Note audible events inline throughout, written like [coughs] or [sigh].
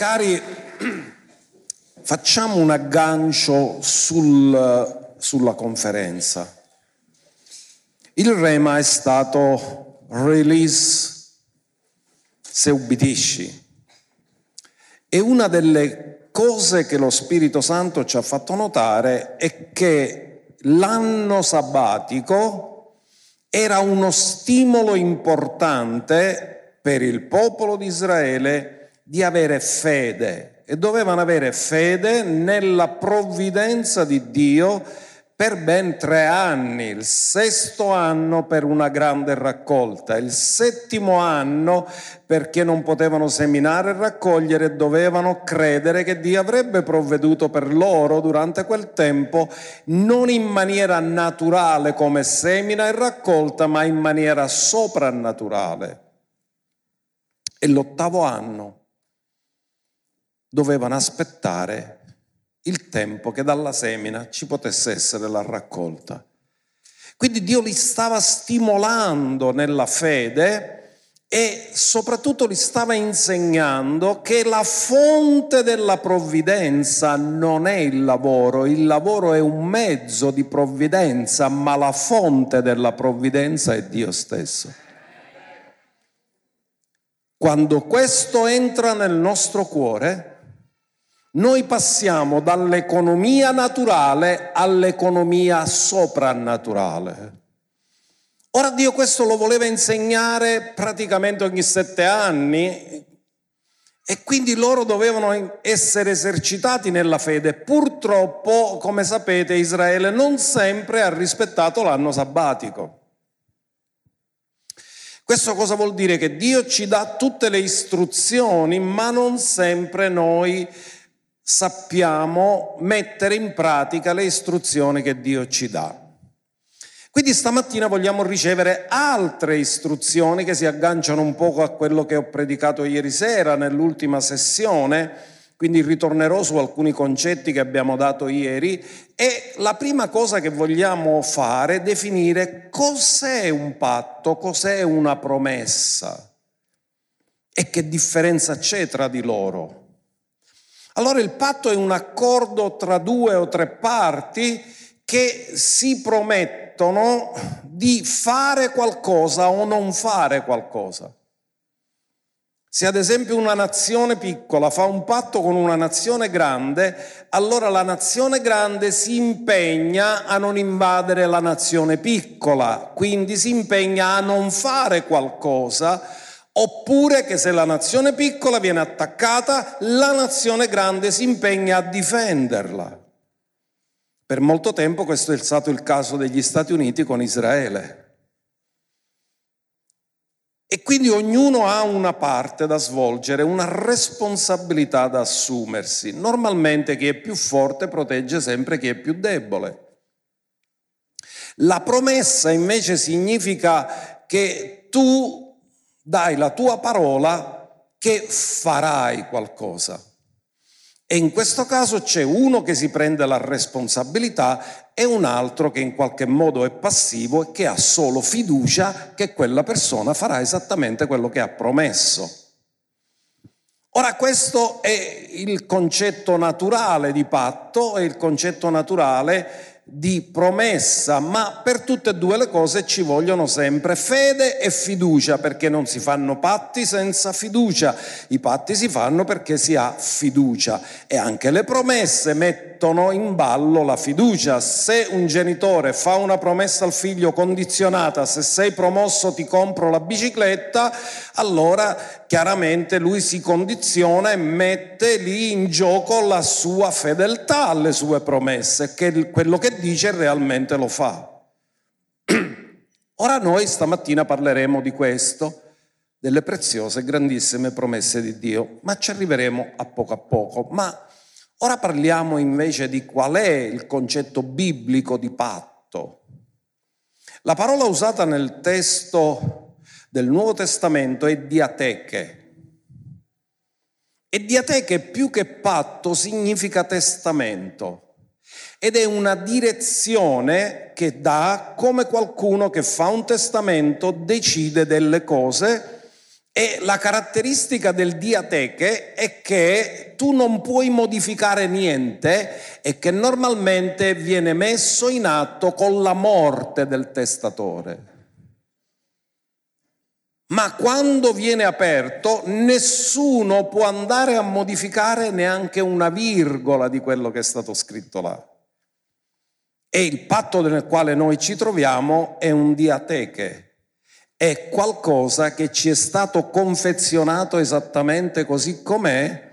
cari, [clears throat] facciamo un aggancio sul, sulla conferenza. Il rema è stato release se ubbidisci. E una delle cose che lo Spirito Santo ci ha fatto notare è che l'anno sabbatico era uno stimolo importante per il popolo di Israele di avere fede e dovevano avere fede nella provvidenza di Dio per ben tre anni, il sesto anno per una grande raccolta, il settimo anno perché non potevano seminare e raccogliere, dovevano credere che Dio avrebbe provveduto per loro durante quel tempo, non in maniera naturale come semina e raccolta, ma in maniera soprannaturale. E l'ottavo anno dovevano aspettare il tempo che dalla semina ci potesse essere la raccolta. Quindi Dio li stava stimolando nella fede e soprattutto li stava insegnando che la fonte della provvidenza non è il lavoro, il lavoro è un mezzo di provvidenza, ma la fonte della provvidenza è Dio stesso. Quando questo entra nel nostro cuore, noi passiamo dall'economia naturale all'economia soprannaturale. Ora Dio questo lo voleva insegnare praticamente ogni sette anni e quindi loro dovevano essere esercitati nella fede. Purtroppo, come sapete, Israele non sempre ha rispettato l'anno sabbatico. Questo cosa vuol dire? Che Dio ci dà tutte le istruzioni, ma non sempre noi sappiamo mettere in pratica le istruzioni che Dio ci dà. Quindi stamattina vogliamo ricevere altre istruzioni che si agganciano un poco a quello che ho predicato ieri sera nell'ultima sessione, quindi ritornerò su alcuni concetti che abbiamo dato ieri e la prima cosa che vogliamo fare è definire cos'è un patto, cos'è una promessa e che differenza c'è tra di loro. Allora il patto è un accordo tra due o tre parti che si promettono di fare qualcosa o non fare qualcosa. Se ad esempio una nazione piccola fa un patto con una nazione grande, allora la nazione grande si impegna a non invadere la nazione piccola, quindi si impegna a non fare qualcosa oppure che se la nazione piccola viene attaccata, la nazione grande si impegna a difenderla. Per molto tempo questo è stato il caso degli Stati Uniti con Israele. E quindi ognuno ha una parte da svolgere, una responsabilità da assumersi. Normalmente chi è più forte protegge sempre chi è più debole. La promessa invece significa che tu dai la tua parola che farai qualcosa. E in questo caso c'è uno che si prende la responsabilità e un altro che in qualche modo è passivo e che ha solo fiducia che quella persona farà esattamente quello che ha promesso. Ora questo è il concetto naturale di patto, è il concetto naturale di promessa, ma per tutte e due le cose ci vogliono sempre fede e fiducia, perché non si fanno patti senza fiducia, i patti si fanno perché si ha fiducia e anche le promesse mettono in ballo la fiducia. Se un genitore fa una promessa al figlio condizionata, se sei promosso ti compro la bicicletta, allora chiaramente lui si condiziona e mette lì in gioco la sua fedeltà alle sue promesse, che quello che dice realmente lo fa. [clears throat] Ora noi stamattina parleremo di questo, delle preziose grandissime promesse di Dio, ma ci arriveremo a poco a poco. Ma ora parliamo invece di qual è il concetto biblico di patto. La parola usata nel testo del Nuovo Testamento è diateche. E diateche più che patto significa testamento ed è una direzione che dà come qualcuno che fa un testamento decide delle cose E la caratteristica del diateche è che tu non puoi modificare niente e che normalmente viene messo in atto con la morte del testatore. Ma quando viene aperto nessuno può andare a modificare neanche una virgola di quello che è stato scritto là. E il patto nel quale noi ci troviamo è un diateche, è qualcosa che ci è stato confezionato esattamente così com'è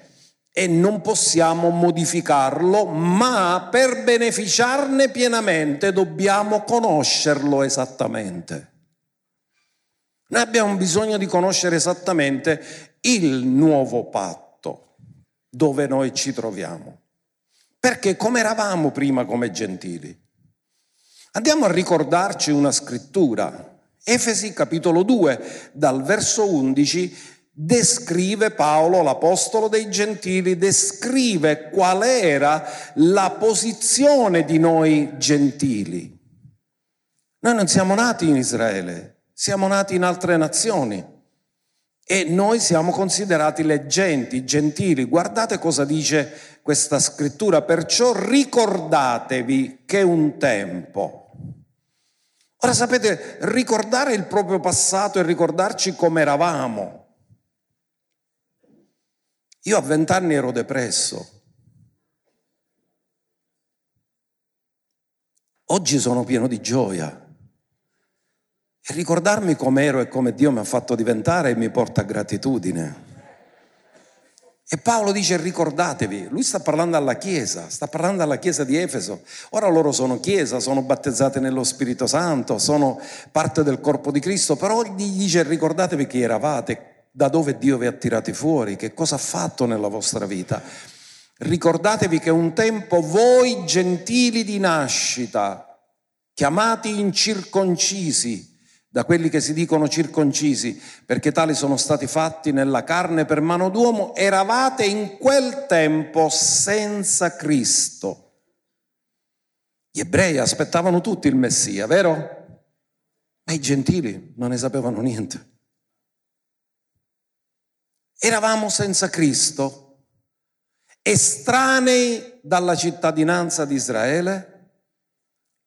e non possiamo modificarlo, ma per beneficiarne pienamente dobbiamo conoscerlo esattamente. Noi abbiamo bisogno di conoscere esattamente il nuovo patto dove noi ci troviamo. Perché come eravamo prima come gentili? Andiamo a ricordarci una scrittura Efesi capitolo 2, dal verso 11, descrive Paolo, l'apostolo dei gentili, descrive qual era la posizione di noi gentili. Noi non siamo nati in Israele, siamo nati in altre nazioni e noi siamo considerati le genti, gentili. Guardate cosa dice questa scrittura, perciò ricordatevi che un tempo Ora sapete, ricordare il proprio passato e ricordarci come eravamo. Io a vent'anni ero depresso. Oggi sono pieno di gioia. E ricordarmi com'ero e come Dio mi ha fatto diventare mi porta gratitudine. E Paolo dice ricordatevi, lui sta parlando alla Chiesa, sta parlando alla Chiesa di Efeso. Ora loro sono Chiesa, sono battezzate nello Spirito Santo, sono parte del corpo di Cristo, però gli dice ricordatevi chi eravate, da dove Dio vi ha tirati fuori, che cosa ha fatto nella vostra vita. Ricordatevi che un tempo voi gentili di nascita, chiamati incirconcisi, da quelli che si dicono circoncisi, perché tali sono stati fatti nella carne per mano d'uomo, eravate in quel tempo senza Cristo. Gli ebrei aspettavano tutti il Messia, vero? Ma i gentili non ne sapevano niente. Eravamo senza Cristo, estranei dalla cittadinanza di Israele,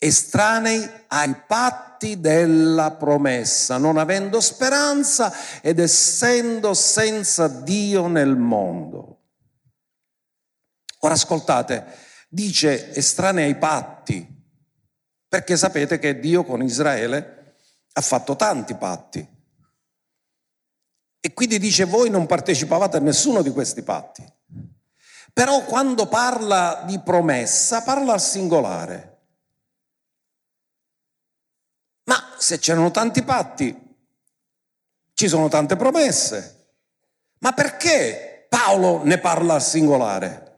estranei ai patti della promessa, non avendo speranza ed essendo senza Dio nel mondo. Ora ascoltate, dice estranei ai patti, perché sapete che Dio con Israele ha fatto tanti patti. E quindi dice voi non partecipavate a nessuno di questi patti. Però quando parla di promessa parla al singolare. Ma se c'erano tanti patti, ci sono tante promesse. Ma perché Paolo ne parla al singolare?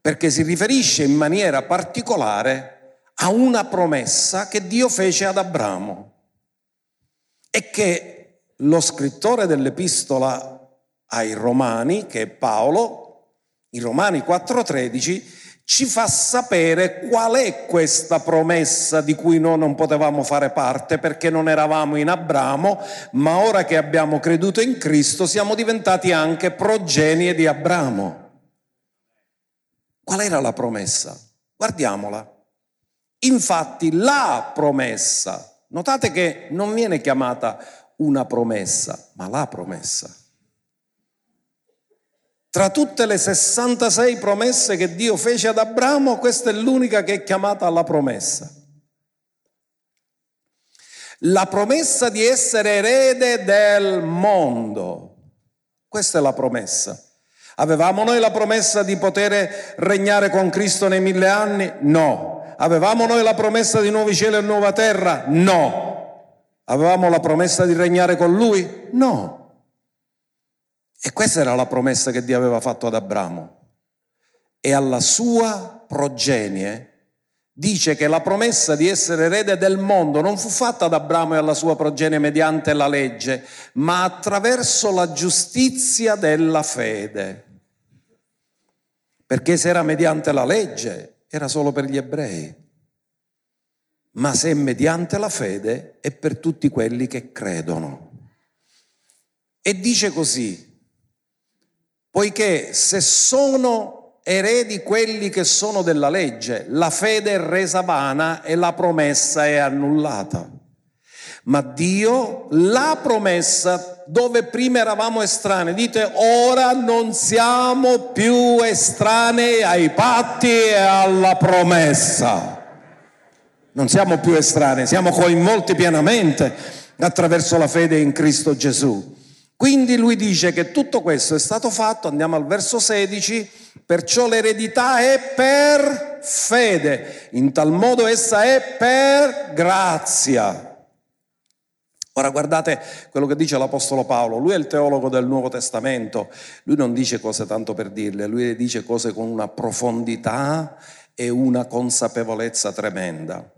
Perché si riferisce in maniera particolare a una promessa che Dio fece ad Abramo e che lo scrittore dell'epistola ai Romani, che è Paolo, in Romani 4:13, ci fa sapere qual è questa promessa di cui noi non potevamo fare parte perché non eravamo in Abramo, ma ora che abbiamo creduto in Cristo siamo diventati anche progenie di Abramo. Qual era la promessa? Guardiamola. Infatti la promessa, notate che non viene chiamata una promessa, ma la promessa. Tra tutte le 66 promesse che Dio fece ad Abramo, questa è l'unica che è chiamata alla promessa. La promessa di essere erede del mondo. Questa è la promessa. Avevamo noi la promessa di poter regnare con Cristo nei mille anni? No. Avevamo noi la promessa di nuovi cieli e nuova terra? No. Avevamo la promessa di regnare con Lui? No. E questa era la promessa che Dio aveva fatto ad Abramo. E alla sua progenie dice che la promessa di essere erede del mondo non fu fatta ad Abramo e alla sua progenie mediante la legge, ma attraverso la giustizia della fede. Perché se era mediante la legge, era solo per gli ebrei. Ma se è mediante la fede, è per tutti quelli che credono. E dice così, poiché se sono eredi quelli che sono della legge, la fede è resa vana e la promessa è annullata. Ma Dio, la promessa dove prima eravamo estranei, dite ora non siamo più estranei ai patti e alla promessa. Non siamo più estranei, siamo coinvolti pienamente attraverso la fede in Cristo Gesù. Quindi lui dice che tutto questo è stato fatto, andiamo al verso 16, perciò l'eredità è per fede, in tal modo essa è per grazia. Ora guardate quello che dice l'Apostolo Paolo, lui è il teologo del Nuovo Testamento, lui non dice cose tanto per dirle, lui dice cose con una profondità e una consapevolezza tremenda.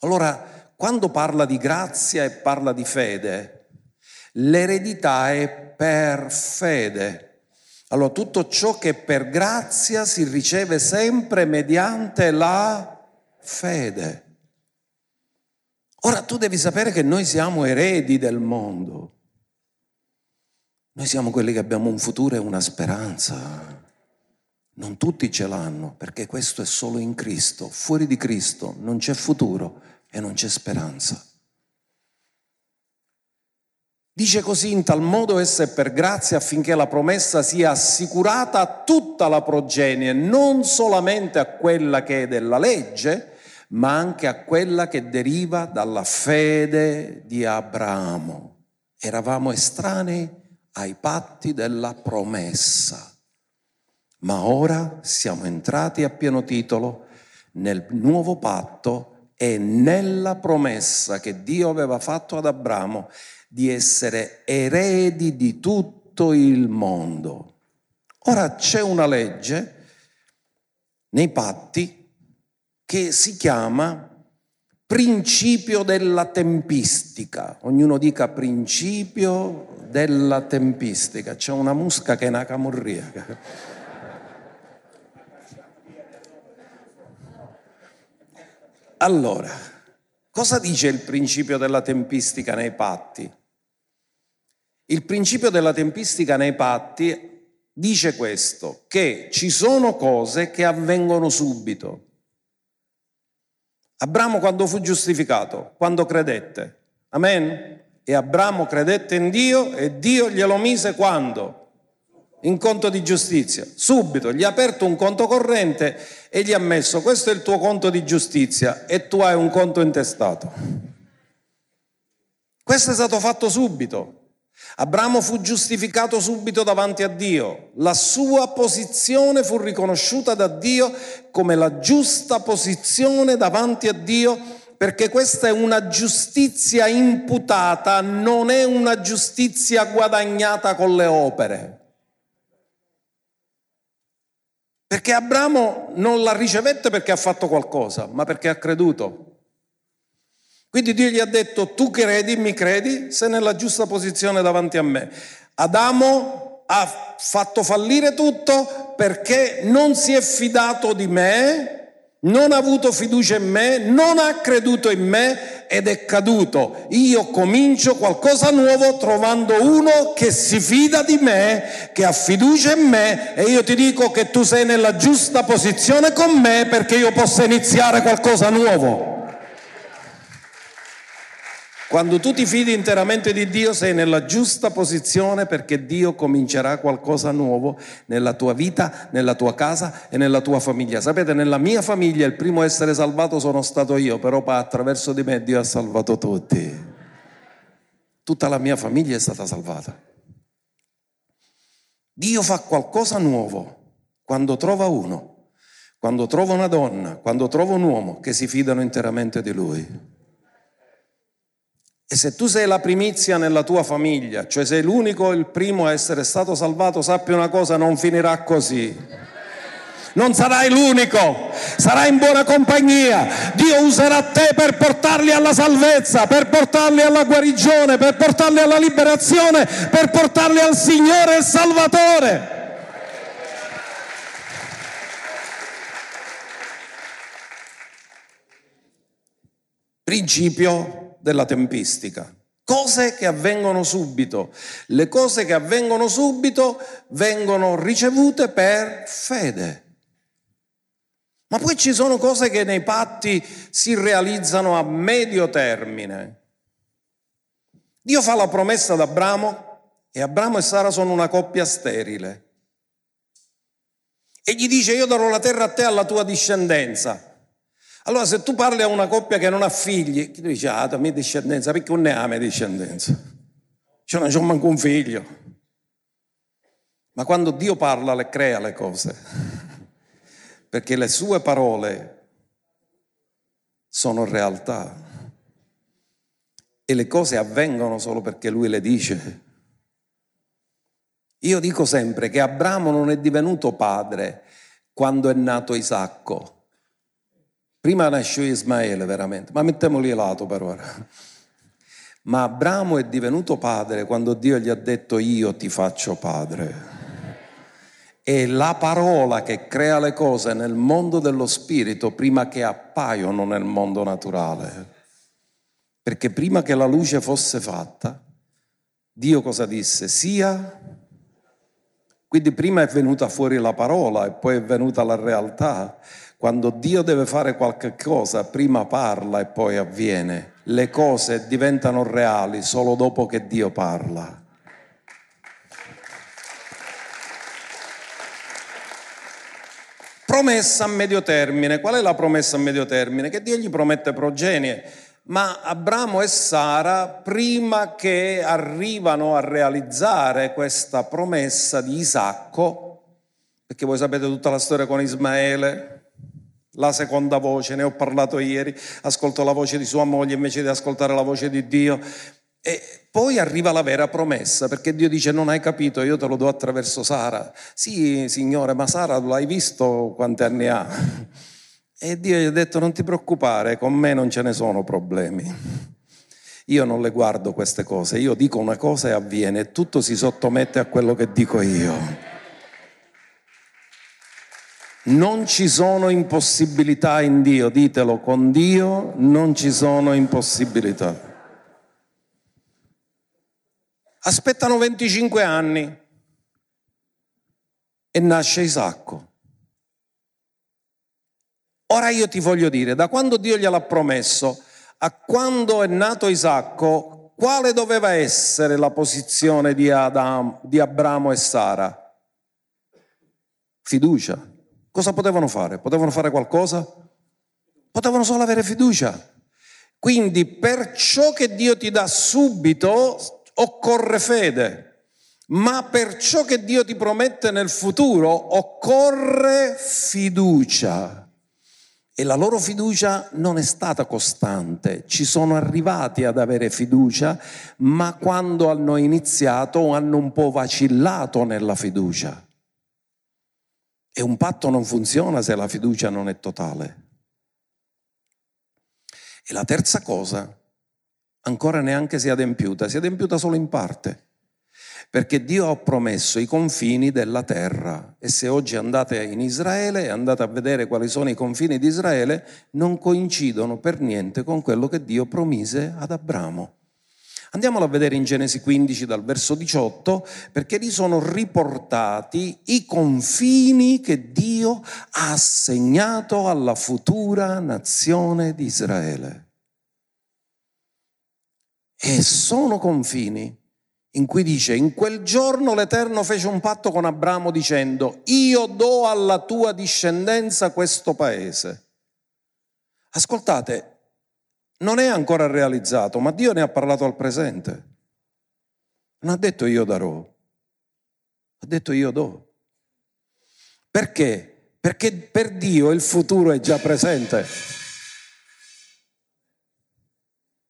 Allora, quando parla di grazia e parla di fede, l'eredità è per fede. Allora, tutto ciò che per grazia si riceve sempre mediante la fede. Ora tu devi sapere che noi siamo eredi del mondo. Noi siamo quelli che abbiamo un futuro e una speranza. Non tutti ce l'hanno perché questo è solo in Cristo. Fuori di Cristo non c'è futuro e non c'è speranza. Dice così in tal modo essa è per grazia affinché la promessa sia assicurata a tutta la progenie, non solamente a quella che è della legge, ma anche a quella che deriva dalla fede di Abramo. Eravamo estranei ai patti della promessa, ma ora siamo entrati a pieno titolo nel nuovo patto e nella promessa che Dio aveva fatto ad Abramo di essere eredi di tutto il mondo. Ora c'è una legge nei patti che si chiama principio della tempistica. Ognuno dica principio della tempistica. C'è una musca che è una camurria. Allora, cosa dice il principio della tempistica nei patti? Il principio della tempistica nei patti dice questo, che ci sono cose che avvengono subito Abramo quando fu giustificato, quando credette. Amen? E Abramo credette in Dio e Dio glielo mise quando? In conto di giustizia. Subito gli ha aperto un conto corrente e gli ha messo questo è il tuo conto di giustizia e tu hai un conto intestato. Questo è stato fatto subito. Abramo fu giustificato subito davanti a Dio, la sua posizione fu riconosciuta da Dio come la giusta posizione davanti a Dio perché questa è una giustizia imputata, non è una giustizia guadagnata con le opere. Perché Abramo non la ricevette perché ha fatto qualcosa, ma perché ha creduto. Quindi Dio gli ha detto, tu credi, mi credi, sei nella giusta posizione davanti a me. Adamo ha fatto fallire tutto perché non si è fidato di me, non ha avuto fiducia in me, non ha creduto in me ed è caduto. Io comincio qualcosa nuovo trovando uno che si fida di me, che ha fiducia in me e io ti dico che tu sei nella giusta posizione con me perché io possa iniziare qualcosa nuovo. Quando tu ti fidi interamente di Dio sei nella giusta posizione perché Dio comincerà qualcosa nuovo nella tua vita, nella tua casa e nella tua famiglia. Sapete, nella mia famiglia il primo a essere salvato sono stato io, però attraverso di me Dio ha salvato tutti. Tutta la mia famiglia è stata salvata. Dio fa qualcosa nuovo quando trova uno, quando trova una donna, quando trova un uomo che si fidano interamente di Lui. E se tu sei la primizia nella tua famiglia, cioè sei l'unico, il primo a essere stato salvato, sappi una cosa, non finirà così. Non sarai l'unico, sarai in buona compagnia. Dio userà te per portarli alla salvezza, per portarli alla guarigione, per portarli alla liberazione, per portarli al Signore e Salvatore. Principio della tempistica. cose che avvengono subito. Le cose che avvengono subito vengono ricevute per fede. Ma poi ci sono cose che nei patti si realizzano a medio termine. Dio fa la promessa ad Abramo e Abramo e Sara sono una coppia sterile. E gli dice io darò la terra a te e alla tua discendenza. Allora se tu parli a una coppia che non ha figli, chi dice, ah, la mia discendenza, perché non ne ha mia discendenza? Cioè non c'ho manco un figlio. Ma quando Dio parla le crea le cose, [laughs] perché le sue parole sono realtà e le cose avvengono solo perché Lui le dice. Io dico sempre che Abramo non è divenuto padre quando è nato Isacco Prima nasce Ismaele veramente, ma mettiamoli lato per ora. [laughs] Ma Abramo è divenuto padre quando Dio gli ha detto io ti faccio padre. È la parola che crea le cose nel mondo dello spirito prima che appaiono nel mondo naturale. Perché prima che la luce fosse fatta, Dio cosa disse? Sia. Quindi prima è venuta fuori la parola e poi è venuta la realtà. Quando Dio deve fare qualche cosa, prima parla e poi avviene. Le cose diventano reali solo dopo che Dio parla. Promessa a medio termine. Qual è la promessa a medio termine? Che Dio gli promette progenie. Ma Abramo e Sara, prima che arrivano a realizzare questa promessa di Isacco, perché voi sapete tutta la storia con Ismaele, la seconda voce, ne ho parlato ieri, ascolto la voce di sua moglie invece di ascoltare la voce di Dio. E poi arriva la vera promessa, perché Dio dice non hai capito, io te lo do attraverso Sara. Sì, Signore, ma Sara l'hai visto quanti anni ha? E Dio gli ha detto non ti preoccupare, con me non ce ne sono problemi. Io non le guardo queste cose, io dico una cosa e avviene, tutto si sottomette a quello che dico io. Non ci sono impossibilità in Dio, ditelo, con Dio non ci sono impossibilità. Aspettano 25 anni e nasce Isacco. Ora io ti voglio dire, da quando Dio gliel'ha promesso a quando è nato Isacco, quale doveva essere la posizione di, Adam, di Abramo e Sara? Fiducia. Cosa potevano fare? Potevano fare qualcosa? Potevano solo avere fiducia. Quindi per ciò che Dio ti dà subito occorre fede, ma per ciò che Dio ti promette nel futuro occorre fiducia. E la loro fiducia non è stata costante, ci sono arrivati ad avere fiducia, ma quando hanno iniziato hanno un po' vacillato nella fiducia. E un patto non funziona se la fiducia non è totale. E la terza cosa, ancora neanche si è adempiuta, si è adempiuta solo in parte. Perché Dio ha promesso i confini della terra e se oggi andate in Israele e andate a vedere quali sono i confini di Israele, non coincidono per niente con quello che Dio promise ad Abramo. Andiamolo a vedere in Genesi 15 dal verso 18 perché lì sono riportati i confini che Dio ha assegnato alla futura nazione di Israele. E sono confini in cui dice, in quel giorno l'Eterno fece un patto con Abramo dicendo, io do alla tua discendenza questo paese. Ascoltate, non è ancora realizzato, ma Dio ne ha parlato al presente. Non ha detto io darò, ha detto io do. Perché? Perché per Dio il futuro è già presente.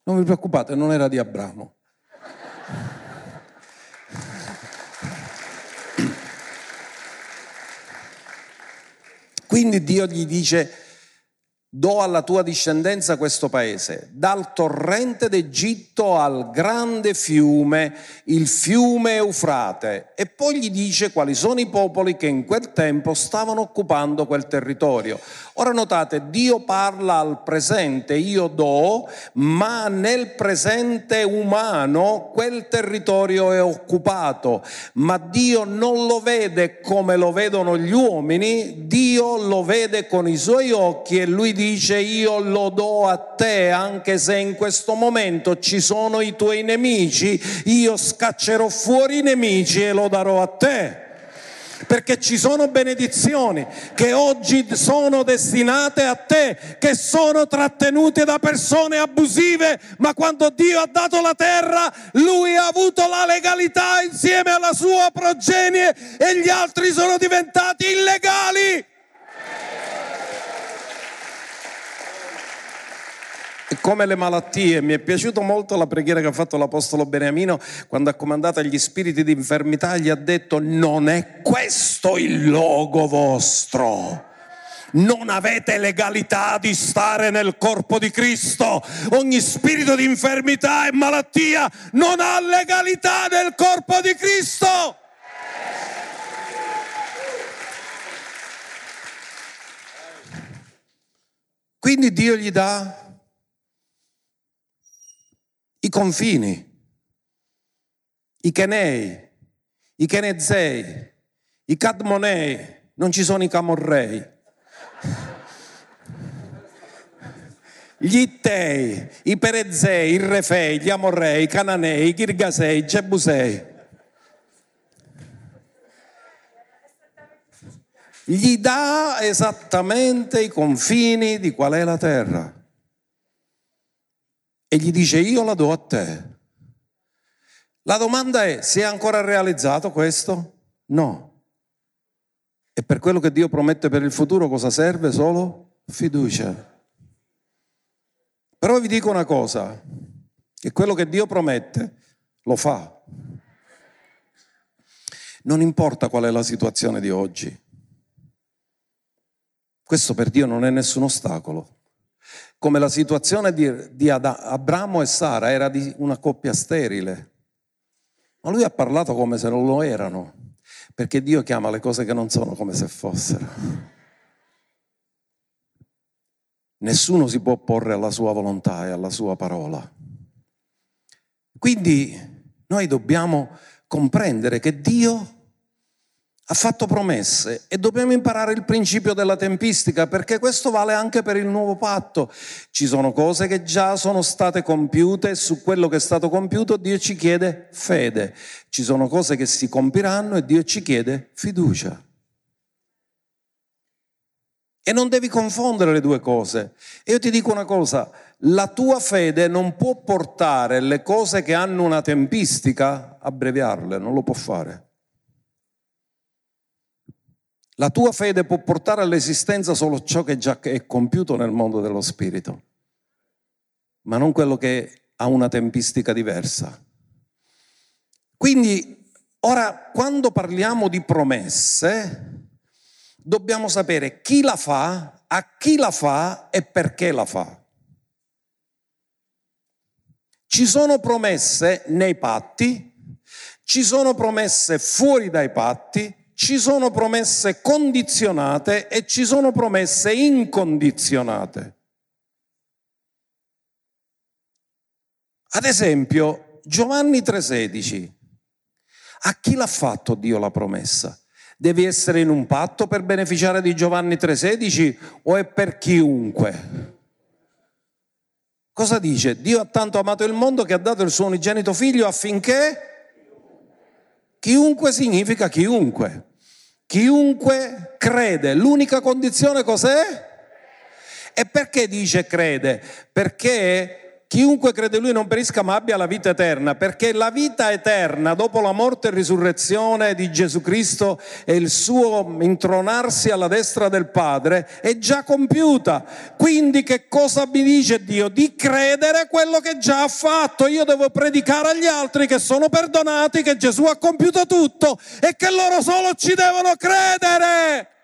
Non vi preoccupate, non era di Abramo. Quindi Dio gli dice, do alla tua discendenza questo paese, dal torrente d'Egitto al grande fiume, il fiume Eufrate, e poi gli dice quali sono i popoli che in quel tempo stavano occupando quel territorio. Ora notate, Dio parla al presente, io do, ma nel presente umano quel territorio è occupato, ma Dio non lo vede come lo vedono gli uomini, Dio lo vede con i suoi occhi e lui dice io lo do a te anche se in questo momento ci sono i tuoi nemici, io scaccerò fuori i nemici e lo darò a te perché ci sono benedizioni che oggi sono destinate a te, che sono trattenute da persone abusive, ma quando Dio ha dato la terra, lui ha avuto la legalità insieme alla sua progenie e gli altri sono diventati illegali. Come le malattie. Mi è piaciuta molto la preghiera che ha fatto l'Apostolo Beniamino quando ha comandato agli spiriti di infermità, gli ha detto non è questo il logo vostro. Non avete legalità di stare nel corpo di Cristo. Ogni spirito di infermità e malattia non ha legalità nel corpo di Cristo. Quindi Dio gli dà i confini, i Kenei, i Kenezei, i Cadmonei, non ci sono i Camorrei. Gli Ittei, i Perezei, i Refei, gli Amorrei, i Cananei, i Girgasei, i Gebusei. Gli dà esattamente i confini di qual è la terra e gli dice io la do a te. La domanda è, si è ancora realizzato questo? No. E per quello che Dio promette per il futuro cosa serve? Solo fiducia. Però vi dico una cosa, che quello che Dio promette lo fa. Non importa qual è la situazione di oggi. Questo per Dio non è nessun ostacolo come la situazione di, di Abramo e Sara era di una coppia sterile. Ma lui ha parlato come se non lo erano, perché Dio chiama le cose che non sono come se fossero. Nessuno si può opporre alla sua volontà e alla sua parola. Quindi noi dobbiamo comprendere che Dio ha fatto promesse e dobbiamo imparare il principio della tempistica perché questo vale anche per il nuovo patto. Ci sono cose che già sono state compiute e su quello che è stato compiuto Dio ci chiede fede. Ci sono cose che si compiranno e Dio ci chiede fiducia. E non devi confondere le due cose. E io ti dico una cosa, la tua fede non può portare le cose che hanno una tempistica a abbreviarle, non lo può fare. La tua fede può portare all'esistenza solo ciò che già è compiuto nel mondo dello spirito, ma non quello che ha una tempistica diversa. Quindi ora quando parliamo di promesse dobbiamo sapere chi la fa, a chi la fa e perché la fa. Ci sono promesse nei patti, ci sono promesse fuori dai patti, ci sono promesse condizionate e ci sono promesse incondizionate. Ad esempio, Giovanni 3:16. A chi l'ha fatto Dio la promessa? Devi essere in un patto per beneficiare di Giovanni 3:16 o è per chiunque? Cosa dice? Dio ha tanto amato il mondo che ha dato il suo unigenito figlio affinché chiunque significa chiunque. Chiunque crede, l'unica condizione cos'è? E perché dice crede? Perché chiunque crede in lui non perisca ma abbia la vita eterna, perché la vita eterna dopo la morte e risurrezione di Gesù Cristo e il suo intronarsi alla destra del Padre è già compiuta. Quindi che cosa mi dice Dio? Di credere quello che già ha fatto. Io devo predicare agli altri che sono perdonati, che Gesù ha compiuto tutto e che loro solo ci devono credere.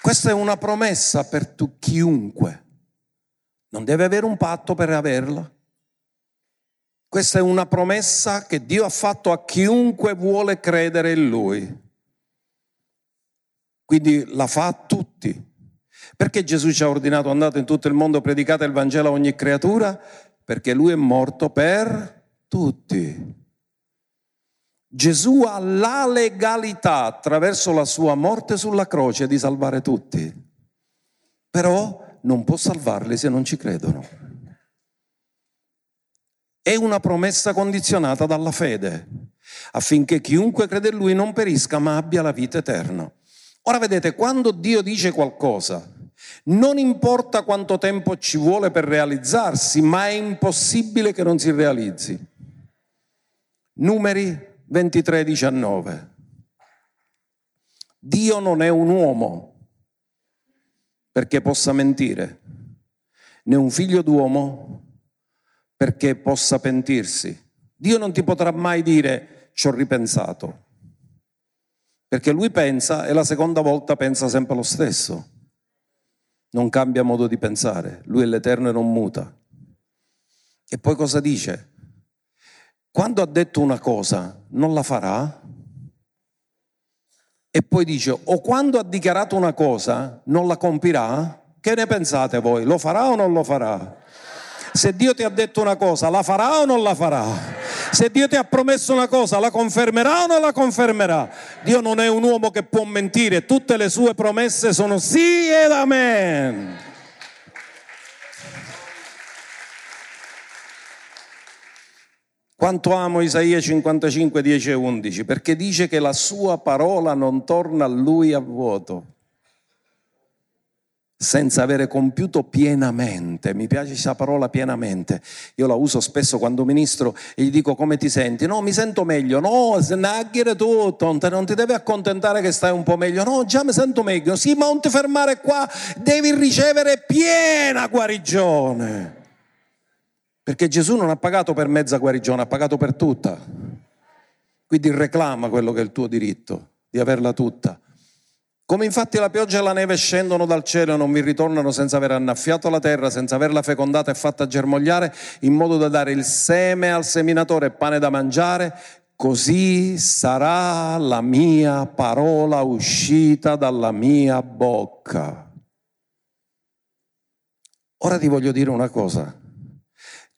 Questa è una promessa per tu, chiunque. Non deve avere un patto per averla. Questa è una promessa che Dio ha fatto a chiunque vuole credere in Lui. Quindi la fa a tutti. Perché Gesù ci ha ordinato andate in tutto il mondo, predicate il Vangelo a ogni creatura? Perché Lui è morto per tutti. Gesù ha la legalità attraverso la sua morte sulla croce di salvare tutti, però non può salvarli se non ci credono. È una promessa condizionata dalla fede, affinché chiunque crede in Lui non perisca ma abbia la vita eterna. Ora vedete, quando Dio dice qualcosa, non importa quanto tempo ci vuole per realizzarsi, ma è impossibile che non si realizzi. Numeri 23, 19. Dio non è un uomo perché possa mentire, né un figlio d'uomo perché possa pentirsi. Dio non ti potrà mai dire ci ho ripensato, perché lui pensa e la seconda volta pensa sempre lo stesso. Non cambia modo di pensare, lui è l'Eterno e non muta. E poi cosa dice? Quando ha detto una cosa non la farà e poi dice o quando ha dichiarato una cosa non la compirà, che ne pensate voi? Lo farà o non lo farà? Se Dio ti ha detto una cosa, la farà o non la farà? Se Dio ti ha promesso una cosa, la confermerà o non la confermerà? Dio non è un uomo che può mentire, tutte le sue promesse sono sì ed amen. Quanto amo Isaia 55, 10 e 11, perché dice che la sua parola non torna a lui a vuoto, senza avere compiuto pienamente. Mi piace questa parola pienamente. Io la uso spesso quando ministro e gli dico come ti senti? No, mi sento meglio. No, se nagghere tutto, non ti devi accontentare che stai un po' meglio. No, già mi sento meglio. Sì, ma non ti fermare qua, devi ricevere piena guarigione. Perché Gesù non ha pagato per mezza guarigione, ha pagato per tutta. Quindi reclama quello che è il tuo diritto, di averla tutta. Come infatti la pioggia e la neve scendono dal cielo e non vi ritornano senza aver annaffiato la terra, senza averla fecondata e fatta germogliare, in modo da dare il seme al seminatore e pane da mangiare, così sarà la mia parola uscita dalla mia bocca. Ora ti voglio dire una cosa.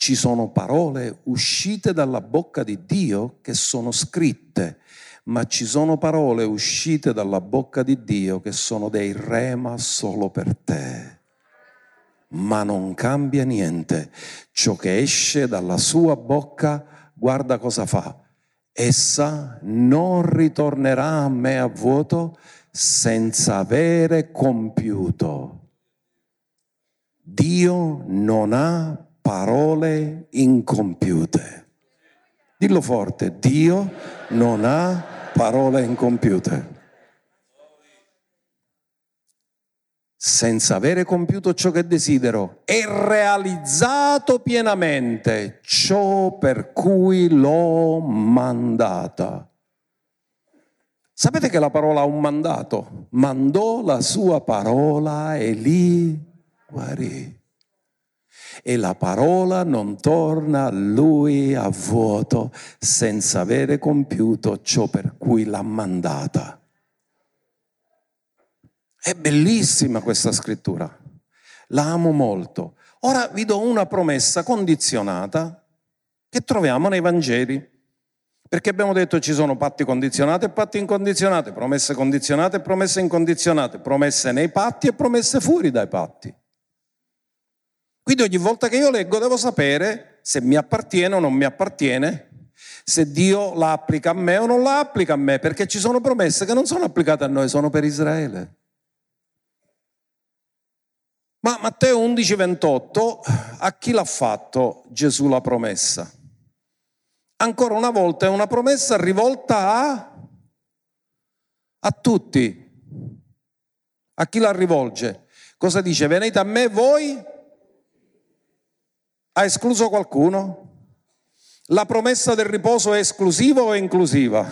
Ci sono parole uscite dalla bocca di Dio che sono scritte, ma ci sono parole uscite dalla bocca di Dio che sono dei rema solo per te. Ma non cambia niente. Ciò che esce dalla sua bocca, guarda cosa fa. Essa non ritornerà a me a vuoto senza avere compiuto. Dio non ha parole incompiute. Dillo forte, Dio non ha parole incompiute. Senza avere compiuto ciò che desidero e realizzato pienamente ciò per cui l'ho mandata. Sapete che la parola ha un mandato? Mandò la sua parola e li guarì e la parola non torna a lui a vuoto senza avere compiuto ciò per cui l'ha mandata. È bellissima questa scrittura, la amo molto. Ora vi do una promessa condizionata che troviamo nei Vangeli. Perché abbiamo detto ci sono patti condizionati e patti incondizionati, promesse condizionate e promesse incondizionate, promesse nei patti e promesse fuori dai patti. Quindi ogni volta che io leggo devo sapere se mi appartiene o non mi appartiene, se Dio la applica a me o non la applica a me, perché ci sono promesse che non sono applicate a noi, sono per Israele. Ma Matteo 11, 28, a chi l'ha fatto Gesù la promessa? Ancora una volta è una promessa rivolta a, a tutti. A chi la rivolge? Cosa dice? Venite a me voi ha escluso qualcuno? La promessa del riposo è esclusiva o inclusiva?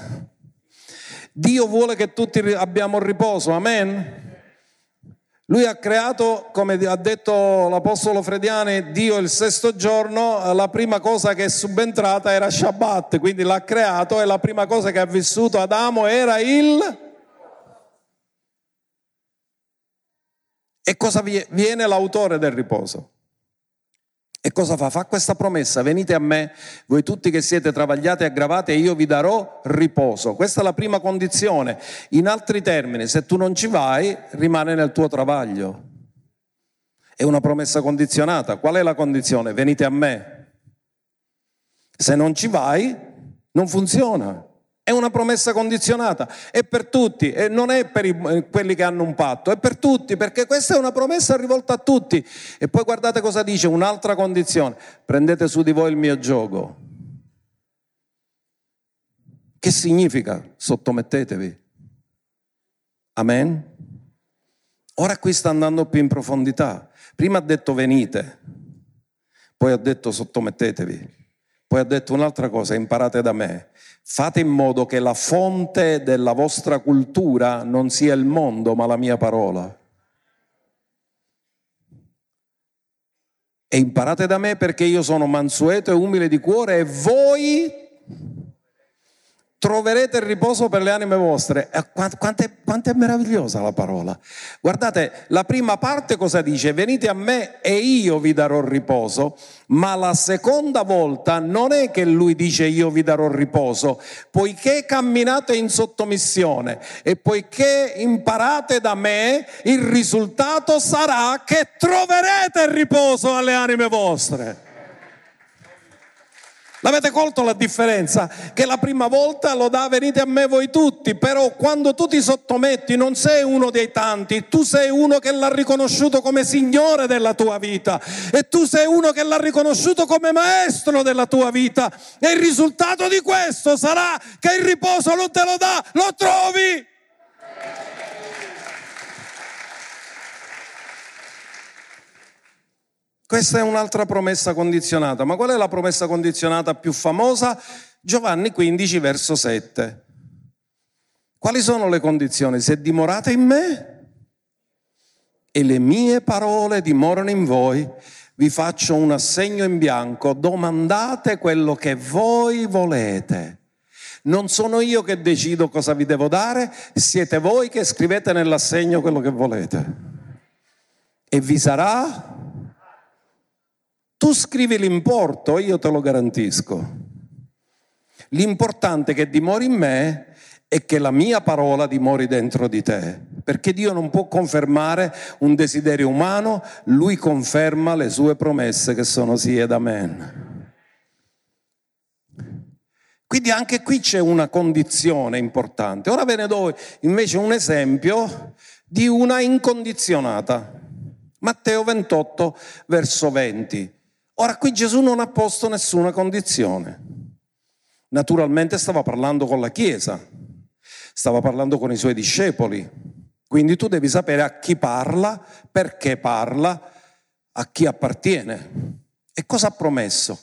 Dio vuole che tutti abbiamo riposo, amen? Lui ha creato, come ha detto l'Apostolo Frediani, Dio il sesto giorno, la prima cosa che è subentrata era Shabbat, quindi l'ha creato e la prima cosa che ha vissuto Adamo era il... E cosa viene l'autore del riposo? E cosa fa? Fa questa promessa, venite a me, voi tutti che siete travagliati e aggravati, e io vi darò riposo. Questa è la prima condizione. In altri termini, se tu non ci vai, rimane nel tuo travaglio. È una promessa condizionata. Qual è la condizione? Venite a me. Se non ci vai, non funziona. È una promessa condizionata, è per tutti e non è per i, eh, quelli che hanno un patto, è per tutti perché questa è una promessa rivolta a tutti. E poi guardate cosa dice, un'altra condizione, prendete su di voi il mio gioco. Che significa? Sottomettetevi. Amen? Ora qui sta andando più in profondità. Prima ha detto venite, poi ha detto sottomettetevi, poi ha detto un'altra cosa, imparate da me. Fate in modo che la fonte della vostra cultura non sia il mondo, ma la mia parola. E imparate da me perché io sono mansueto e umile di cuore e voi troverete il riposo per le anime vostre. Quanto è, quanto è, meravigliosa la parola. Guardate, la prima parte cosa dice? Venite a me e io vi darò riposo, ma la seconda volta non è che lui dice io vi darò riposo, poiché camminate in sottomissione e poiché imparate da me, il risultato sarà che troverete il riposo alle anime vostre. L'avete colto la differenza? Che la prima volta lo dà venite a me voi tutti, però quando tu ti sottometti non sei uno dei tanti, tu sei uno che l'ha riconosciuto come Signore della tua vita e tu sei uno che l'ha riconosciuto come Maestro della tua vita e il risultato di questo sarà che il riposo non te lo dà, lo trovi. Questa è un'altra promessa condizionata. Ma qual è la promessa condizionata più famosa? Giovanni 15, verso 7. Quali sono le condizioni? Se dimorate in me e le mie parole dimorano in voi, vi faccio un assegno in bianco, domandate quello che voi volete. Non sono io che decido cosa vi devo dare, siete voi che scrivete nell'assegno quello che volete. E vi sarà tu scrivi l'importo, io te lo garantisco. L'importante è che dimori in me e che la mia parola dimori dentro di te, perché Dio non può confermare un desiderio umano, Lui conferma le sue promesse che sono sì ed amen. Quindi anche qui c'è una condizione importante. Ora ve ne do invece un esempio di una incondizionata. Matteo 28, verso 20. Ora qui Gesù non ha posto nessuna condizione. Naturalmente stava parlando con la Chiesa, stava parlando con i suoi discepoli. Quindi tu devi sapere a chi parla, perché parla, a chi appartiene e cosa ha promesso.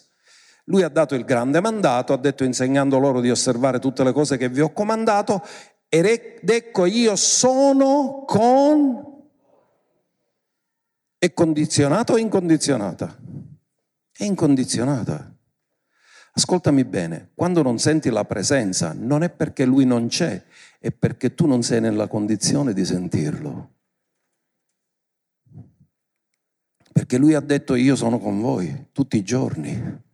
Lui ha dato il grande mandato, ha detto insegnando loro di osservare tutte le cose che vi ho comandato ed ecco io sono con... È condizionato o incondizionata? È incondizionata. Ascoltami bene, quando non senti la presenza non è perché lui non c'è, è perché tu non sei nella condizione di sentirlo. Perché lui ha detto io sono con voi tutti i giorni.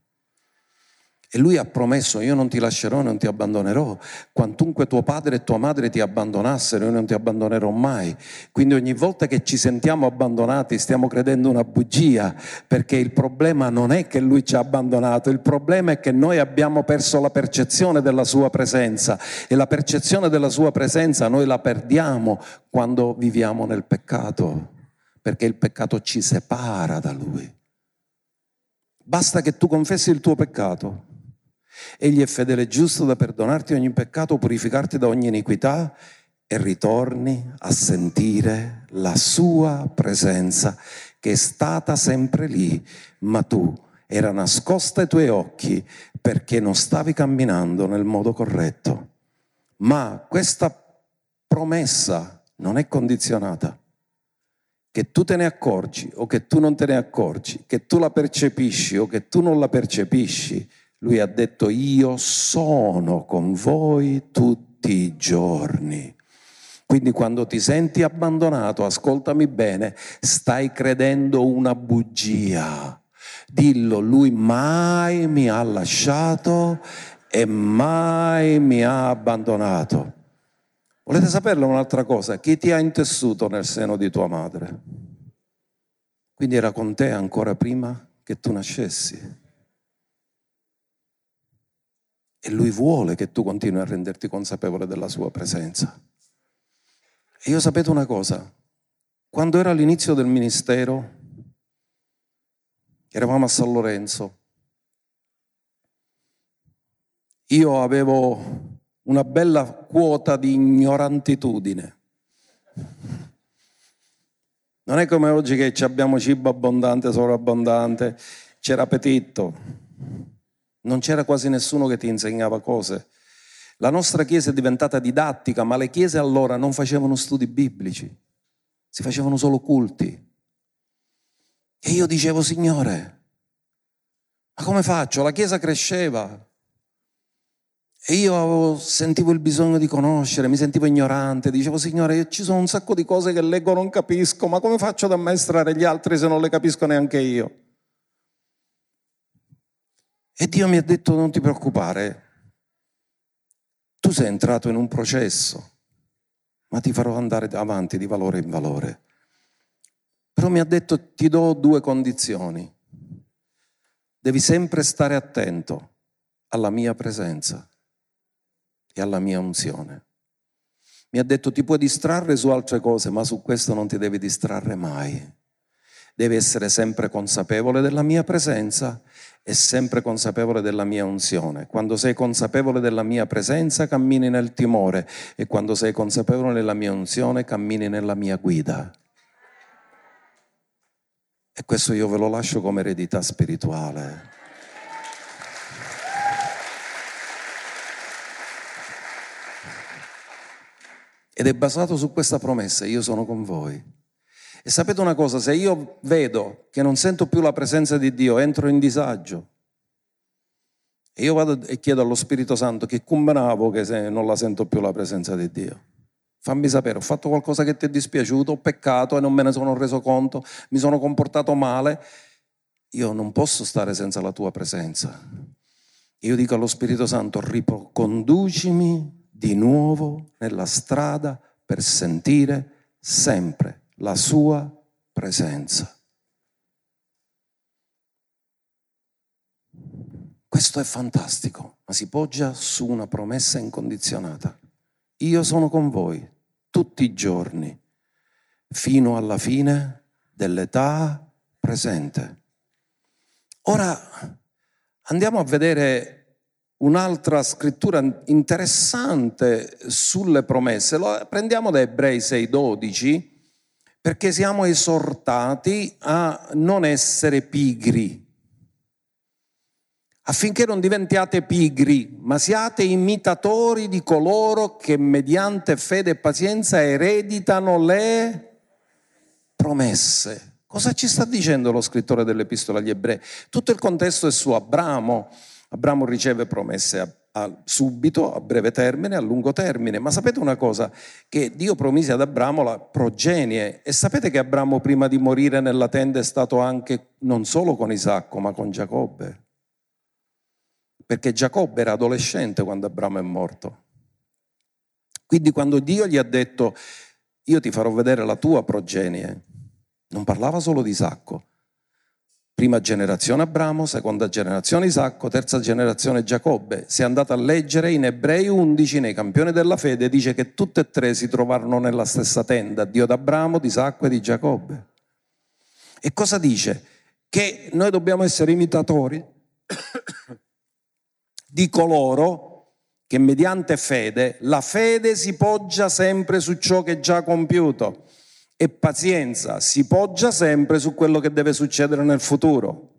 E lui ha promesso, io non ti lascerò, non ti abbandonerò. Quantunque tuo padre e tua madre ti abbandonassero, io non ti abbandonerò mai. Quindi ogni volta che ci sentiamo abbandonati stiamo credendo una bugia, perché il problema non è che lui ci ha abbandonato, il problema è che noi abbiamo perso la percezione della sua presenza e la percezione della sua presenza noi la perdiamo quando viviamo nel peccato, perché il peccato ci separa da lui. Basta che tu confessi il tuo peccato Egli è fedele e giusto da perdonarti ogni peccato, purificarti da ogni iniquità e ritorni a sentire la sua presenza che è stata sempre lì, ma tu era nascosta ai tuoi occhi perché non stavi camminando nel modo corretto. Ma questa promessa non è condizionata. che tu te ne accorgi o che tu non te ne accorgi, che tu la percepisci o che tu non la percepisci, lui ha detto io sono con voi tutti i giorni. Quindi quando ti senti abbandonato, ascoltami bene, stai credendo una bugia. Dillo, lui mai mi ha lasciato e mai mi ha abbandonato. Volete saperlo un'altra cosa? Chi ti ha intessuto nel seno di tua madre? Quindi era con te ancora prima che tu nascessi. E lui vuole che tu continui a renderti consapevole della sua presenza. E io sapete una cosa, quando era all'inizio del ministero, eravamo a San Lorenzo, io avevo una bella quota di ignorantitudine. Non è come oggi che abbiamo cibo abbondante, sovrabbondante, c'era appetito, non c'era quasi nessuno che ti insegnava cose. La nostra chiesa è diventata didattica, ma le chiese allora non facevano studi biblici, si facevano solo culti. E io dicevo, Signore, ma come faccio? La chiesa cresceva, e io sentivo il bisogno di conoscere, mi sentivo ignorante, dicevo Signore, ci sono un sacco di cose che leggo e non capisco, ma come faccio ad ammaestrare gli altri se non le capisco neanche io? E Dio mi ha detto non ti preoccupare, tu sei entrato in un processo, ma ti farò andare avanti di valore in valore. Però mi ha detto ti do due condizioni, devi sempre stare attento alla mia presenza e alla mia unzione. Mi ha detto ti puoi distrarre su altre cose, ma su questo non ti devi distrarre mai. Devi essere sempre consapevole della mia presenza e sempre consapevole della mia unzione. Quando sei consapevole della mia presenza cammini nel timore e quando sei consapevole della mia unzione cammini nella mia guida. E questo io ve lo lascio come eredità spirituale. Ed è basato su questa promessa, io sono con voi. E sapete una cosa, se io vedo che non sento più la presenza di Dio, entro in disagio. E io vado e chiedo allo Spirito Santo che combinavo che se non la sento più la presenza di Dio. Fammi sapere, ho fatto qualcosa che ti è dispiaciuto, ho peccato e non me ne sono reso conto, mi sono comportato male. Io non posso stare senza la tua presenza. Io dico allo Spirito Santo, riconducimi di nuovo nella strada per sentire sempre la sua presenza. Questo è fantastico, ma si poggia su una promessa incondizionata. Io sono con voi tutti i giorni, fino alla fine dell'età presente. Ora andiamo a vedere un'altra scrittura interessante sulle promesse. Lo prendiamo da Ebrei 6:12 perché siamo esortati a non essere pigri, affinché non diventiate pigri, ma siate imitatori di coloro che mediante fede e pazienza ereditano le promesse. Cosa ci sta dicendo lo scrittore dell'Epistola agli Ebrei? Tutto il contesto è su Abramo Abramo riceve promesse a, subito, a breve termine, a lungo termine, ma sapete una cosa? Che Dio promise ad Abramo la progenie e sapete che Abramo prima di morire nella tenda è stato anche non solo con Isacco ma con Giacobbe? Perché Giacobbe era adolescente quando Abramo è morto. Quindi quando Dio gli ha detto io ti farò vedere la tua progenie, non parlava solo di Isacco, Prima generazione Abramo, seconda generazione Isacco, terza generazione Giacobbe. Se andate a leggere in Ebrei 11, nei campioni della fede, dice che tutte e tre si trovarono nella stessa tenda, Dio d'Abramo, di Isacco e di Giacobbe. E cosa dice? Che noi dobbiamo essere imitatori [coughs] di coloro che mediante fede, la fede si poggia sempre su ciò che è già compiuto e pazienza si poggia sempre su quello che deve succedere nel futuro.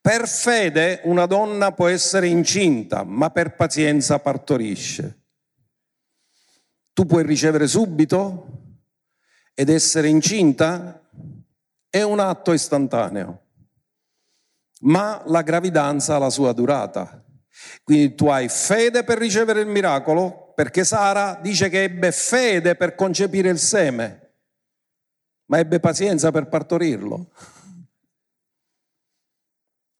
Per fede una donna può essere incinta, ma per pazienza partorisce. Tu puoi ricevere subito ed essere incinta è un atto istantaneo, ma la gravidanza ha la sua durata. Quindi tu hai fede per ricevere il miracolo, perché Sara dice che ebbe fede per concepire il seme, ma ebbe pazienza per partorirlo.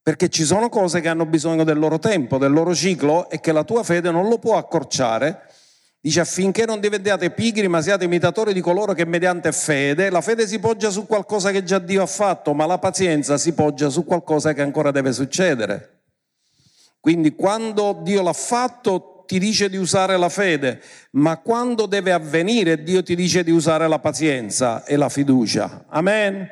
Perché ci sono cose che hanno bisogno del loro tempo, del loro ciclo e che la tua fede non lo può accorciare. Dice affinché non diventiate pigri ma siate imitatori di coloro che mediante fede, la fede si poggia su qualcosa che già Dio ha fatto, ma la pazienza si poggia su qualcosa che ancora deve succedere. Quindi quando Dio l'ha fatto ti dice di usare la fede, ma quando deve avvenire Dio ti dice di usare la pazienza e la fiducia. Amen.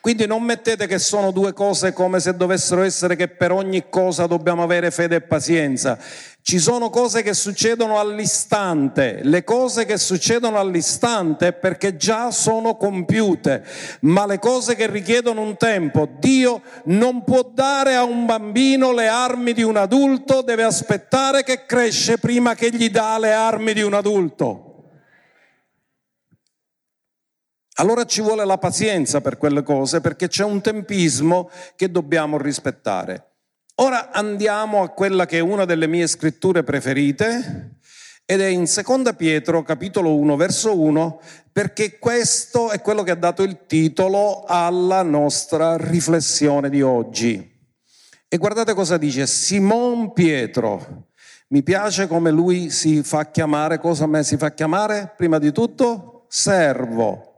Quindi non mettete che sono due cose come se dovessero essere che per ogni cosa dobbiamo avere fede e pazienza. Ci sono cose che succedono all'istante, le cose che succedono all'istante perché già sono compiute, ma le cose che richiedono un tempo, Dio non può dare a un bambino le armi di un adulto, deve aspettare che cresce prima che gli dà le armi di un adulto. Allora ci vuole la pazienza per quelle cose perché c'è un tempismo che dobbiamo rispettare. Ora andiamo a quella che è una delle mie scritture preferite ed è in Seconda Pietro capitolo 1 verso 1 perché questo è quello che ha dato il titolo alla nostra riflessione di oggi. E guardate cosa dice Simon Pietro. Mi piace come lui si fa chiamare, cosa a me si fa chiamare? Prima di tutto servo.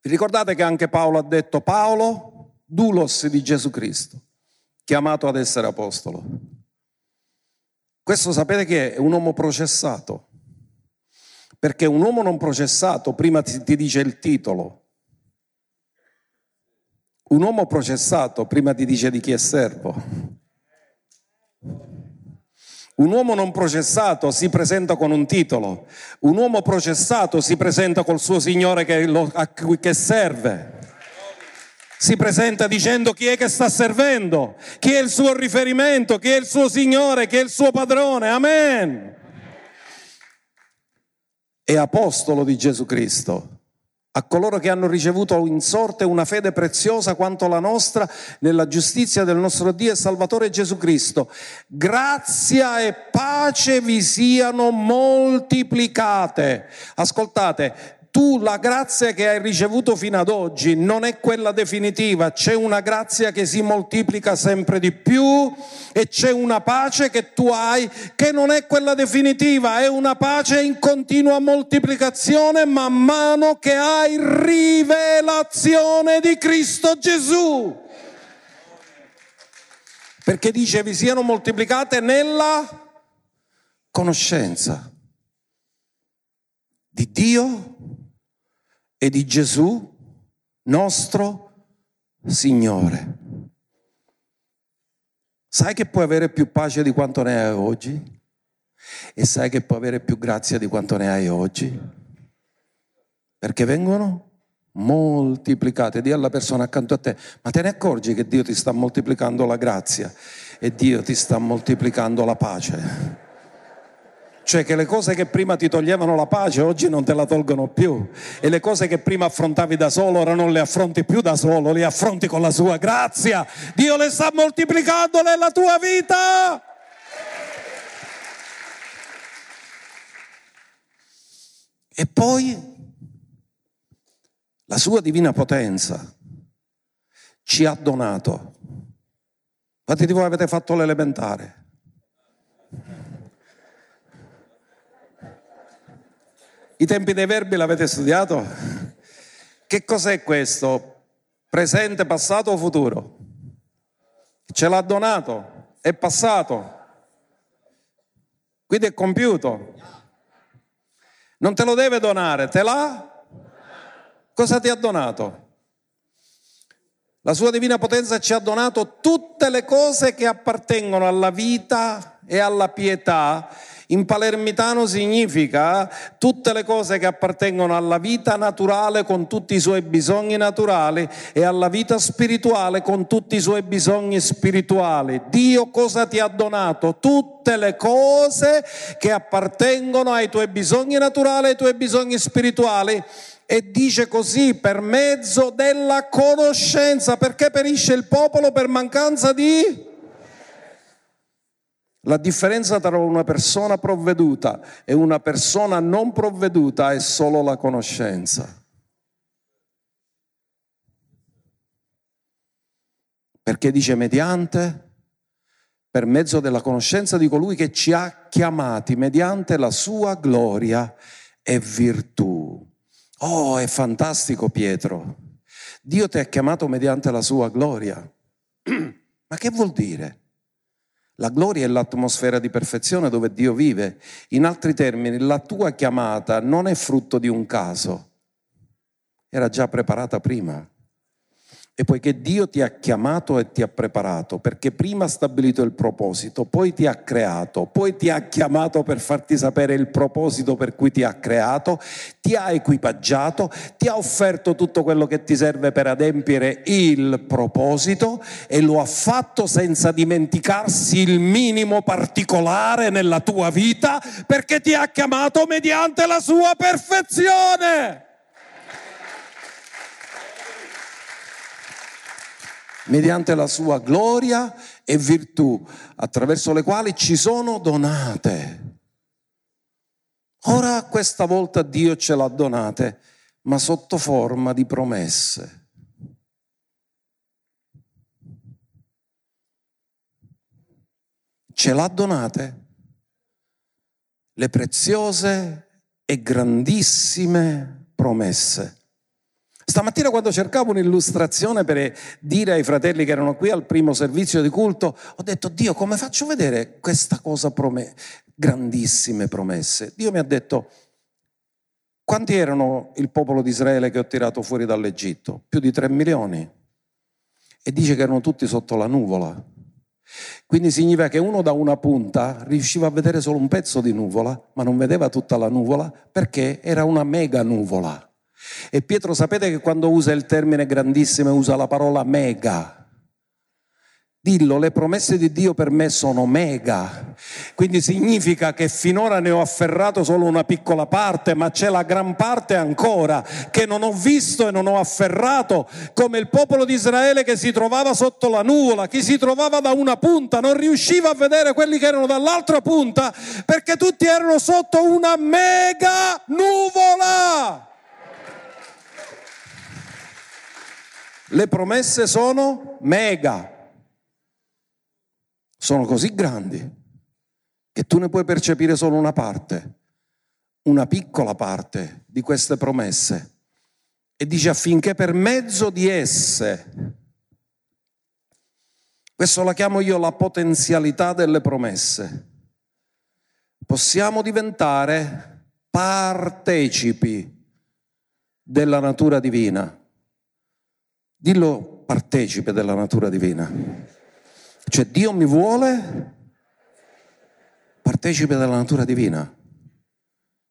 Vi ricordate che anche Paolo ha detto Paolo, dulos di Gesù Cristo, chiamato ad essere apostolo. Questo sapete che è un uomo processato, perché un uomo non processato prima ti, dice il titolo. Un uomo processato prima ti dice di chi è servo. Un uomo non processato si presenta con un titolo, un uomo processato si presenta col suo Signore che, lo, che serve. Si presenta dicendo chi è che sta servendo, chi è il suo riferimento, chi è il suo Signore, chi è il suo padrone. Amen. È apostolo di Gesù Cristo a coloro che hanno ricevuto in sorte una fede preziosa quanto la nostra nella giustizia del nostro Dio e Salvatore Gesù Cristo. Grazia e pace vi siano moltiplicate. Ascoltate, tu la grazia che hai ricevuto fino ad oggi non è quella definitiva, c'è una grazia che si moltiplica sempre di più e c'è una pace che tu hai che non è quella definitiva, è una pace in continua moltiplicazione man mano che hai rivelazione di Cristo Gesù. Perché dice vi siano moltiplicate nella conoscenza di Dio e di Gesù nostro Signore. Sai che puoi avere più pace di quanto ne hai oggi? E sai che puoi avere più grazia di quanto ne hai oggi? Perché vengono moltiplicate. Dì alla persona accanto a te, ma te ne accorgi che Dio ti sta moltiplicando la grazia e Dio ti sta moltiplicando la pace? Cioè che le cose che prima ti toglievano la pace oggi non te la tolgono più. E le cose che prima affrontavi da solo ora non le affronti più da solo, le affronti con la sua grazia. Dio le sta moltiplicando nella tua vita. E poi la sua divina potenza ci ha donato. Quanti di voi avete fatto l'elementare? I tempi dei verbi l'avete studiato? Che cos'è questo? Presente, passato o futuro? Ce l'ha donato, è passato, quindi è compiuto. Non te lo deve donare, te l'ha? Cosa ti ha donato? La sua divina potenza ci ha donato tutte le cose che appartengono alla vita e alla pietà In palermitano significa tutte le cose che appartengono alla vita naturale con tutti i suoi bisogni naturali e alla vita spirituale con tutti i suoi bisogni spirituali. Dio cosa ti ha donato? Tutte le cose che appartengono ai tuoi bisogni naturali e ai tuoi bisogni spirituali e dice così per mezzo della conoscenza, perché perisce il popolo per mancanza di... La differenza tra una persona provveduta e una persona non provveduta è solo la conoscenza. Perché dice mediante, per mezzo della conoscenza di colui che ci ha chiamati, mediante la sua gloria e virtù. Oh, è fantastico Pietro. Dio ti ha chiamato mediante la sua gloria. [clears throat] Ma che vuol dire? La gloria è l'atmosfera di perfezione dove Dio vive. In altri termini, la tua chiamata non è frutto di un caso, era già preparata prima. E poiché Dio ti ha chiamato e ti ha preparato, perché prima ha stabilito il proposito, poi ti ha creato, poi ti ha chiamato per farti sapere il proposito per cui ti ha creato, ti ha equipaggiato, ti ha offerto tutto quello che ti serve per adempiere il proposito e lo ha fatto senza dimenticarsi il minimo particolare nella tua vita, perché ti ha chiamato mediante la sua perfezione. Mediante la sua gloria e virtù, attraverso le quali ci sono donate. Ora questa volta Dio ce l'ha donate, ma sotto forma di promesse. Ce l'ha donate le preziose e grandissime promesse Stamattina quando cercavo un'illustrazione per dire ai fratelli che erano qui al primo servizio di culto, ho detto Dio come faccio a vedere questa cosa promessa, grandissime promesse. Dio mi ha detto quanti erano il popolo di Israele che ho tirato fuori dall'Egitto? Più di tre milioni. E dice che erano tutti sotto la nuvola. Quindi significa che uno da una punta riusciva a vedere solo un pezzo di nuvola, ma non vedeva tutta la nuvola perché era una mega nuvola. E Pietro sapete che quando usa il termine grandissimo usa la parola mega. Dillo, le promesse di Dio per me sono mega, quindi significa che finora ne ho afferrato solo una piccola parte, ma c'è la gran parte ancora che non ho visto e non ho afferrato, come il popolo di Israele che si trovava sotto la nuvola, chi si trovava da una punta non riusciva a vedere quelli che erano dall'altra punta perché tutti erano sotto una mega nuvola. Le promesse sono mega, sono così grandi che tu ne puoi percepire solo una parte, una piccola parte di queste promesse. E dice affinché per mezzo di esse, questo la chiamo io la potenzialità delle promesse, possiamo diventare partecipi della natura divina. Dillo partecipe della natura divina. Cioè Dio mi vuole partecipe della natura divina.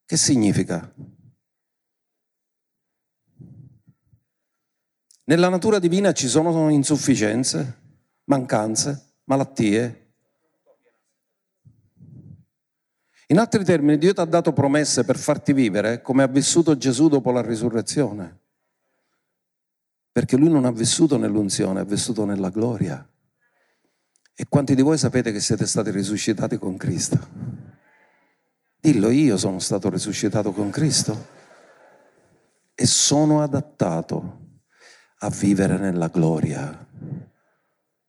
Che significa? Nella natura divina ci sono insufficienze, mancanze, malattie. In altri termini, Dio ti ha dato promesse per farti vivere come ha vissuto Gesù dopo la risurrezione perché lui non ha vissuto nell'unzione, ha vissuto nella gloria. E quanti di voi sapete che siete stati risuscitati con Cristo? Dillo, io sono stato risuscitato con Cristo e sono adattato a vivere nella gloria.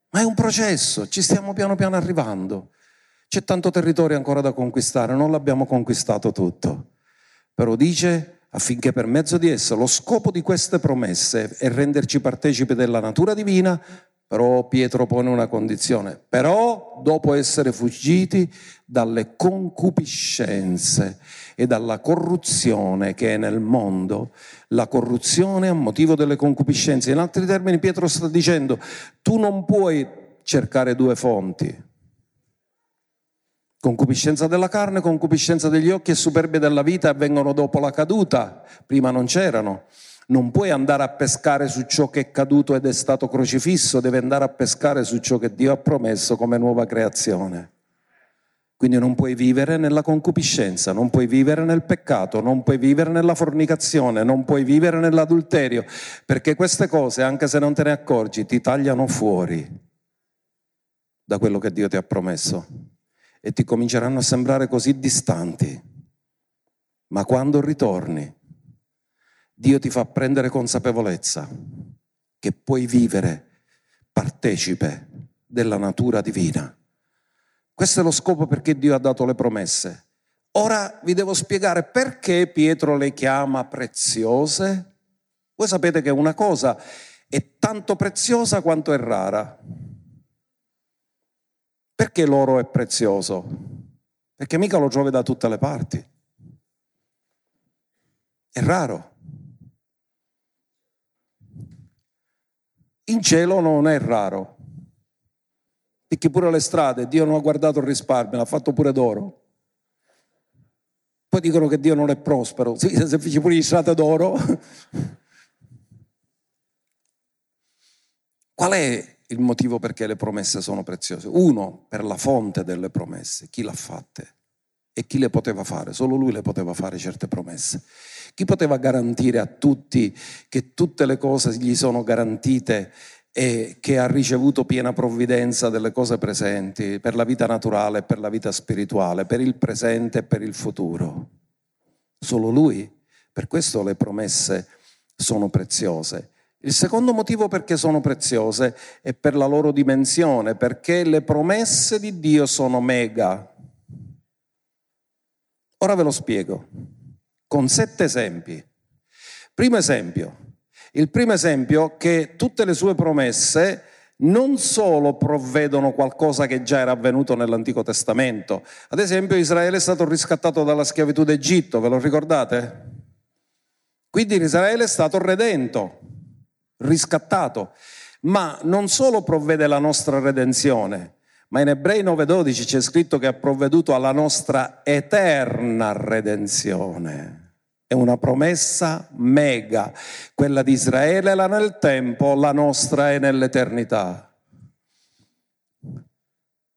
Ma è un processo, ci stiamo piano piano arrivando. C'è tanto territorio ancora da conquistare, non l'abbiamo conquistato tutto. Però dice affinché per mezzo di essa lo scopo di queste promesse è renderci partecipi della natura divina, però Pietro pone una condizione, però dopo essere fuggiti dalle concupiscenze e dalla corruzione che è nel mondo, la corruzione a motivo delle concupiscenze. In altri termini Pietro sta dicendo, tu non puoi cercare due fonti, Concupiscenza della carne, concupiscenza degli occhi e superbia della vita avvengono dopo la caduta, prima non c'erano. Non puoi andare a pescare su ciò che è caduto ed è stato crocifisso, devi andare a pescare su ciò che Dio ha promesso come nuova creazione. Quindi non puoi vivere nella concupiscenza, non puoi vivere nel peccato, non puoi vivere nella fornicazione, non puoi vivere nell'adulterio, perché queste cose, anche se non te ne accorgi, ti tagliano fuori da quello che Dio ti ha promesso e ti cominceranno a sembrare così distanti. Ma quando ritorni, Dio ti fa prendere consapevolezza che puoi vivere partecipe della natura divina questo è lo scopo perché Dio ha dato le promesse. Ora vi devo spiegare perché Pietro le chiama preziose. Voi sapete che una cosa è tanto preziosa quanto è rara. Perché l'oro è prezioso? Perché mica lo trovi da tutte le parti. È raro. In cielo non è raro. Picchi pure le strade, Dio non ha guardato il risparmio, l'ha fatto pure d'oro. Poi dicono che Dio non è prospero, sì, se feci pure le strade d'oro. [laughs] Qual è il motivo perché le promesse sono preziose? Uno, per la fonte delle promesse, chi l'ha fatte e chi le poteva fare, solo lui le poteva fare certe promesse. Chi poteva garantire a tutti che tutte le cose gli sono garantite e che ha ricevuto piena provvidenza delle cose presenti per la vita naturale e per la vita spirituale, per il presente e per il futuro. Solo lui. Per questo le promesse sono preziose. Il secondo motivo perché sono preziose è per la loro dimensione, perché le promesse di Dio sono mega. Ora ve lo spiego con sette esempi. Primo esempio, il primo esempio è che tutte le sue promesse non solo provvedono qualcosa che già era avvenuto nell'Antico Testamento. Ad esempio Israele è stato riscattato dalla schiavitù d'Egitto, ve lo ricordate? Quindi Israele è stato redento, riscattato, ma non solo provvede la nostra redenzione, ma in Ebrei 9:12 c'è scritto che ha provveduto alla nostra eterna redenzione. È una promessa mega. Quella di Israele era nel tempo, la nostra è nell'eternità.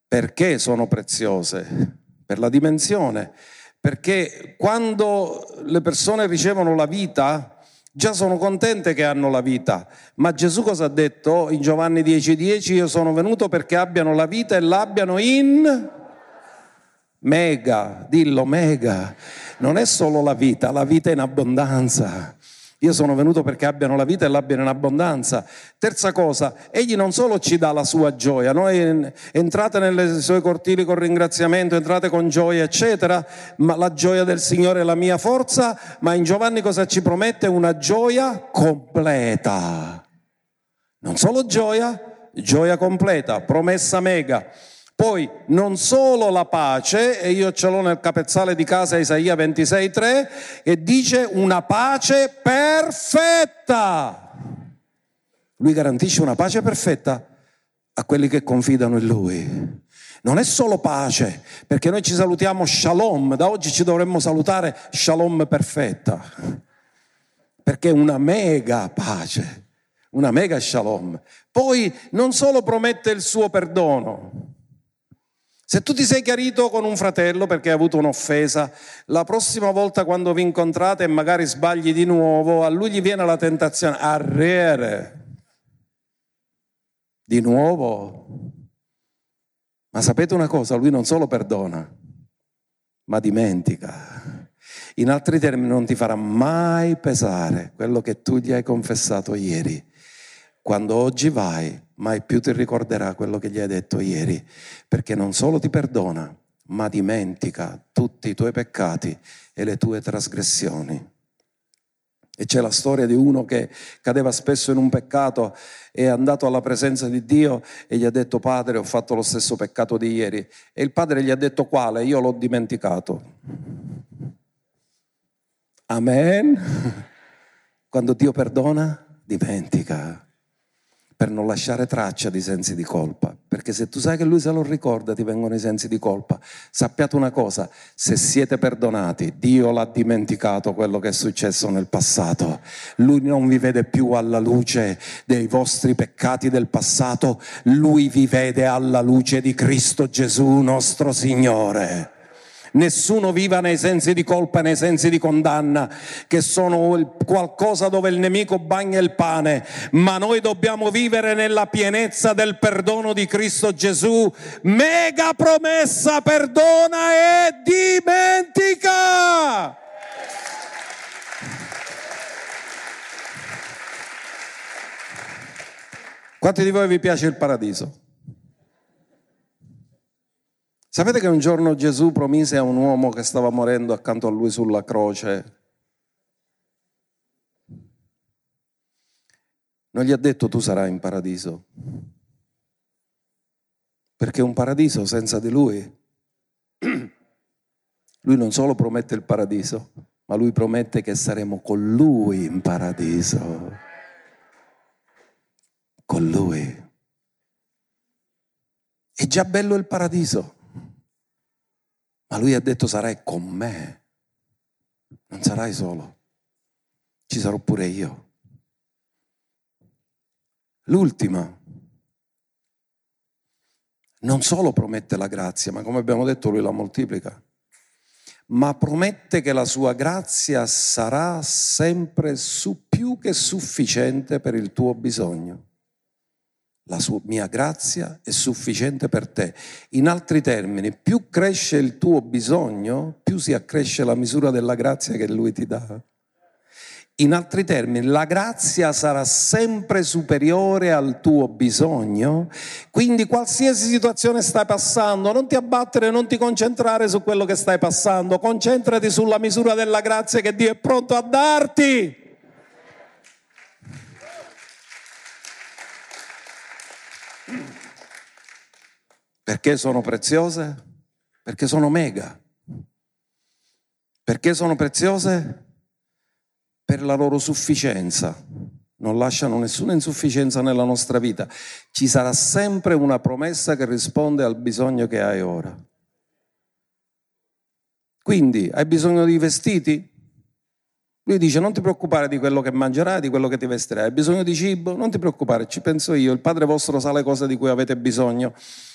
Perché sono preziose? Per la dimensione. Perché quando le persone ricevono la vita, già sono contente che hanno la vita. Ma Gesù cosa ha detto in Giovanni 10:10? 10, io sono venuto perché abbiano la vita e l'abbiano in mega, dillo mega non è solo la vita, la vita in abbondanza. Io sono venuto perché abbiano la vita e l'abbiano in abbondanza. Terza cosa, egli non solo ci dà la sua gioia, noi entrate nei suoi cortili con ringraziamento, entrate con gioia, eccetera, ma la gioia del Signore è la mia forza, ma in Giovanni cosa ci promette? Una gioia completa. Non solo gioia, gioia completa, promessa mega. Poi non solo la pace, e io ce l'ho nel capezzale di casa Isaia 26,3, che dice una pace perfetta. Lui garantisce una pace perfetta a quelli che confidano in Lui. Non è solo pace, perché noi ci salutiamo shalom, da oggi ci dovremmo salutare shalom perfetta, perché è una mega pace, una mega shalom. Poi non solo promette il suo perdono, se tu ti sei chiarito con un fratello perché hai avuto un'offesa, la prossima volta quando vi incontrate e magari sbagli di nuovo, a lui gli viene la tentazione, arriere. Di nuovo. Ma sapete una cosa, lui non solo perdona, ma dimentica. In altri termini non ti farà mai pesare quello che tu gli hai confessato ieri. Quando oggi vai, mai più ti ricorderà quello che gli hai detto ieri, perché non solo ti perdona, ma dimentica tutti i tuoi peccati e le tue trasgressioni. E c'è la storia di uno che cadeva spesso in un peccato, è andato alla presenza di Dio e gli ha detto Padre ho fatto lo stesso peccato di ieri. E il padre gli ha detto quale? Io l'ho dimenticato. Amen. [laughs] Quando Dio perdona, dimentica per non lasciare traccia di sensi di colpa, perché se tu sai che lui se lo ricorda ti vengono i sensi di colpa. Sappiate una cosa, se siete perdonati, Dio l'ha dimenticato quello che è successo nel passato. Lui non vi vede più alla luce dei vostri peccati del passato, lui vi vede alla luce di Cristo Gesù nostro Signore. Nessuno viva nei sensi di colpa nei sensi di condanna, che sono qualcosa dove il nemico bagna il pane, ma noi dobbiamo vivere nella pienezza del perdono di Cristo Gesù. Mega promessa, perdona e dimentica. Quanti di voi vi piace il paradiso? Sapete che un giorno Gesù promise a un uomo che stava morendo accanto a lui sulla croce, non gli ha detto tu sarai in paradiso, perché un paradiso senza di lui, [clears throat] lui non solo promette il paradiso, ma lui promette che saremo con lui in paradiso, con lui. È già bello il paradiso. Ma lui ha detto sarai con me, non sarai solo, ci sarò pure io. L'ultima, non solo promette la grazia, ma come abbiamo detto lui la moltiplica, ma promette che la sua grazia sarà sempre su più che sufficiente per il tuo bisogno la sua, mia grazia è sufficiente per te. In altri termini, più cresce il tuo bisogno, più si accresce la misura della grazia che lui ti dà. In altri termini, la grazia sarà sempre superiore al tuo bisogno, quindi qualsiasi situazione stai passando, non ti abbattere, non ti concentrare su quello che stai passando, concentrati sulla misura della grazia che Dio è pronto a darti. Perché sono preziose? Perché sono mega. Perché sono preziose? Per la loro sufficienza. Non lasciano nessuna insufficienza nella nostra vita. Ci sarà sempre una promessa che risponde al bisogno che hai ora. Quindi, hai bisogno di vestiti? Lui dice non ti preoccupare di quello che mangerai, di quello che ti vestirai. Hai bisogno di cibo? Non ti preoccupare, ci penso io. Il Padre vostro sa le cose di cui avete bisogno.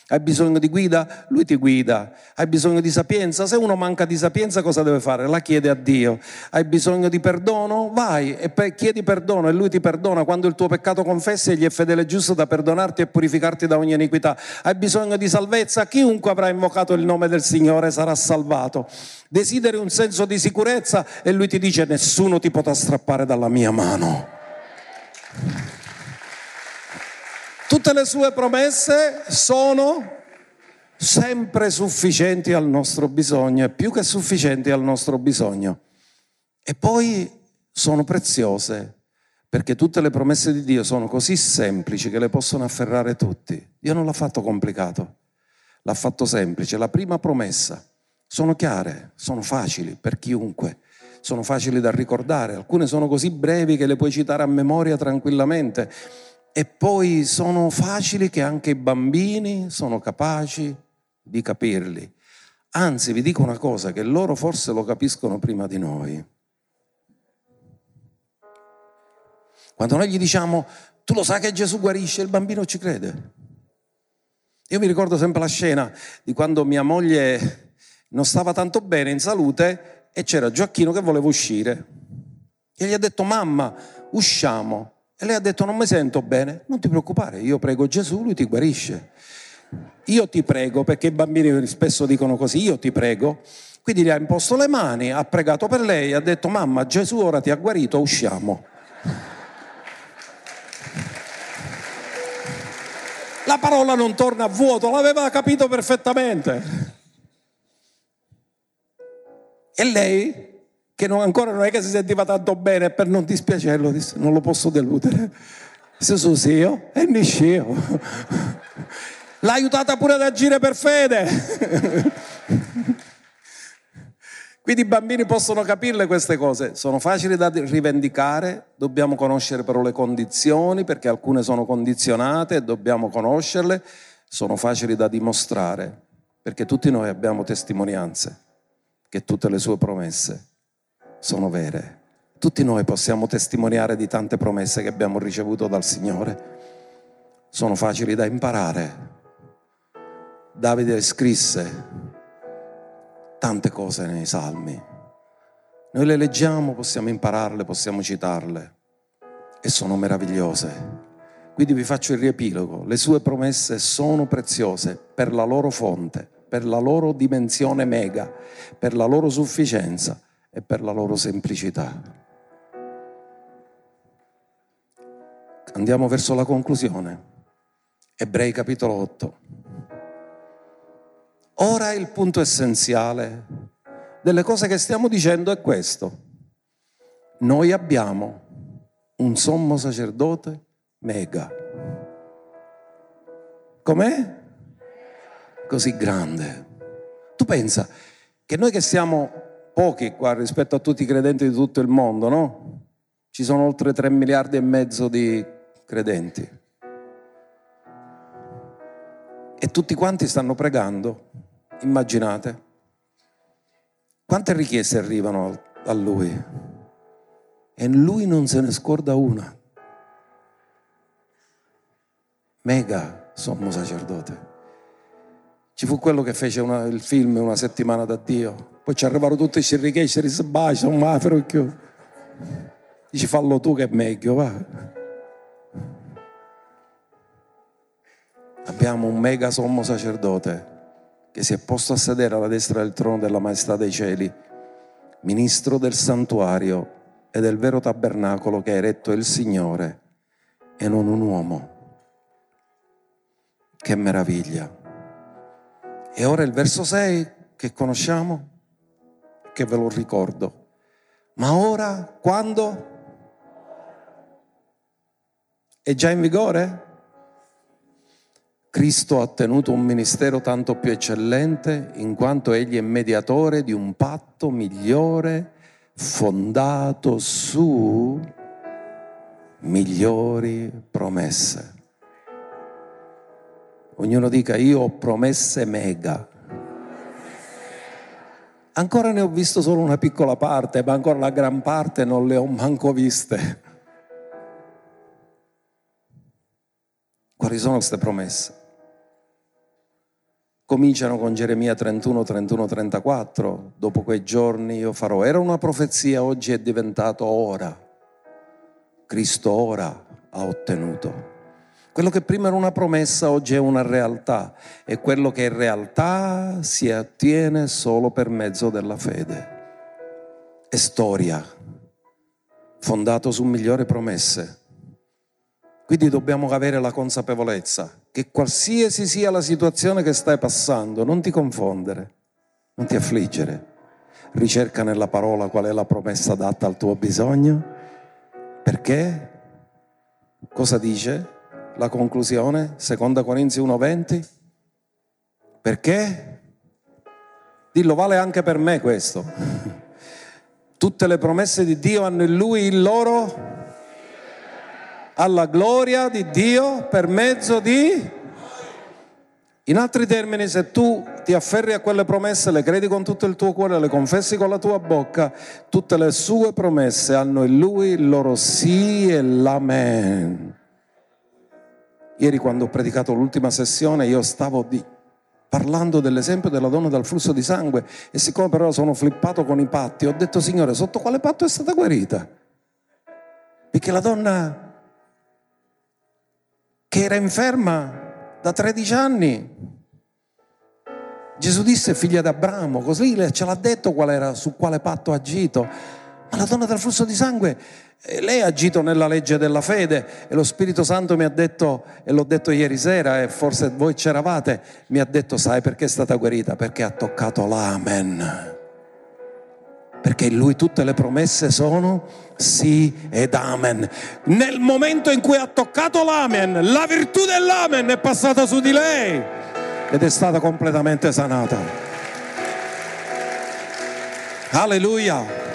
Hai bisogno di guida? Lui ti guida. Hai bisogno di sapienza? Se uno manca di sapienza cosa deve fare? La chiede a Dio. Hai bisogno di perdono? Vai e chiedi perdono e lui ti perdona. Quando il tuo peccato confessi egli è fedele e giusto da perdonarti e purificarti da ogni iniquità. Hai bisogno di salvezza? Chiunque avrà invocato il nome del Signore sarà salvato. Desideri un senso di sicurezza e lui ti dice nessuno ti potrà strappare dalla mia mano. Tutte le sue promesse sono sempre sufficienti al nostro bisogno più che sufficienti al nostro bisogno. E poi sono preziose perché tutte le promesse di Dio sono così semplici che le possono afferrare tutti. Dio non l'ha fatto complicato, l'ha fatto semplice. La prima promessa sono chiare, sono facili per chiunque, sono facili da ricordare, alcune sono così brevi che le puoi citare a memoria tranquillamente e poi sono facili che anche i bambini sono capaci di capirli. Anzi, vi dico una cosa, che loro forse lo capiscono prima di noi. Quando noi gli diciamo, tu lo sai che Gesù guarisce, il bambino ci crede. Io mi ricordo sempre la scena di quando mia moglie non stava tanto bene in salute e c'era Gioacchino che voleva uscire. E gli ha detto, mamma, usciamo. E lei ha detto, non mi sento bene. Non ti preoccupare, io prego Gesù, lui ti guarisce. Io ti prego, perché i bambini spesso dicono così, io ti prego. Quindi gli ha imposto le mani, ha pregato per lei, ha detto, mamma, Gesù ora ti ha guarito, usciamo. La parola non torna a vuoto, l'aveva capito perfettamente. E lei, che non, ancora non è che si sentiva tanto bene, per non dispiacerlo, disse, non lo posso deludere. Se so sì io, e niscio. L'ha aiutata pure ad agire per fede. Quindi i bambini possono capirle queste cose, sono facili da rivendicare, dobbiamo conoscere però le condizioni perché alcune sono condizionate e dobbiamo conoscerle, sono facili da dimostrare perché tutti noi abbiamo testimonianze che tutte le sue promesse sono vere. Tutti noi possiamo testimoniare di tante promesse che abbiamo ricevuto dal Signore. Sono facili da imparare. Davide scrisse tante cose nei salmi. Noi le leggiamo, possiamo impararle, possiamo citarle e sono meravigliose. Quindi vi faccio il riepilogo. Le sue promesse sono preziose per la loro fonte, per la loro dimensione mega, per la loro sufficienza e per la loro semplicità. Andiamo verso la conclusione. Ebrei capitolo 8. Ora il punto essenziale delle cose che stiamo dicendo è questo. Noi abbiamo un sommo sacerdote mega. Com'è? Così grande. Tu pensa che noi che siamo pochi qua rispetto a tutti i credenti di tutto il mondo, no? Ci sono oltre 3 miliardi e mezzo di credenti. E tutti quanti stanno pregando Immaginate quante richieste arrivano a lui e lui non se ne scorda una. Mega sommo sacerdote. Ci fu quello che fece una, il film una settimana da Dio. Poi ci arrivarono tutti questi richiesti, si bacia, un mafero più. Dici fallo tu che è meglio, va. Abbiamo un mega sommo sacerdote che si è posto a sedere alla destra del trono della maestà dei cieli, ministro del santuario e del vero tabernacolo che ha eretto il Signore e non un uomo. Che meraviglia. E ora il verso 6 che conosciamo, che ve lo ricordo. Ma ora, quando? È già in vigore? Cristo ha tenuto un ministero tanto più eccellente in quanto egli è mediatore di un patto migliore fondato su migliori promesse. Ognuno dica io ho promesse mega. Ancora ne ho visto solo una piccola parte, ma ancora la gran parte non le ho manco viste. Quali sono queste promesse? cominciano con Geremia 31, 31, 34, dopo quei giorni io farò. Era una profezia, oggi è diventato ora. Cristo ora ha ottenuto. Quello che prima era una promessa oggi è una realtà e quello che è realtà si attiene solo per mezzo della fede. È storia, fondato su migliori promesse. Quindi dobbiamo avere la consapevolezza che qualsiasi sia la situazione che stai passando, non ti confondere, non ti affliggere. Ricerca nella parola qual è la promessa adatta al tuo bisogno. Perché? Cosa dice la conclusione? Seconda Corinzi 1:20? Perché? Dillo, vale anche per me questo. Tutte le promesse di Dio hanno in Lui il loro alla gloria di Dio per mezzo di... In altri termini, se tu ti afferri a quelle promesse, le credi con tutto il tuo cuore, le confessi con la tua bocca, tutte le sue promesse hanno in lui il loro sì e l'amen. Ieri quando ho predicato l'ultima sessione io stavo di, parlando dell'esempio della donna dal flusso di sangue e siccome però sono flippato con i patti, ho detto Signore, sotto quale patto è stata guarita? Perché la donna che era inferma da 13 anni. Gesù disse figlia d'Abramo, così ce l'ha detto qual era, su quale patto ha agito. Ma la donna del flusso di sangue, eh, lei ha agito nella legge della fede e lo Spirito Santo mi ha detto, e l'ho detto ieri sera e forse voi c'eravate, mi ha detto sai perché è stata guarita? Perché ha toccato l'amen perché in lui tutte le promesse sono sì ed amen. Nel momento in cui ha toccato l'amen, la virtù dell'amen è passata su di lei ed è stata completamente sanata. Alleluia.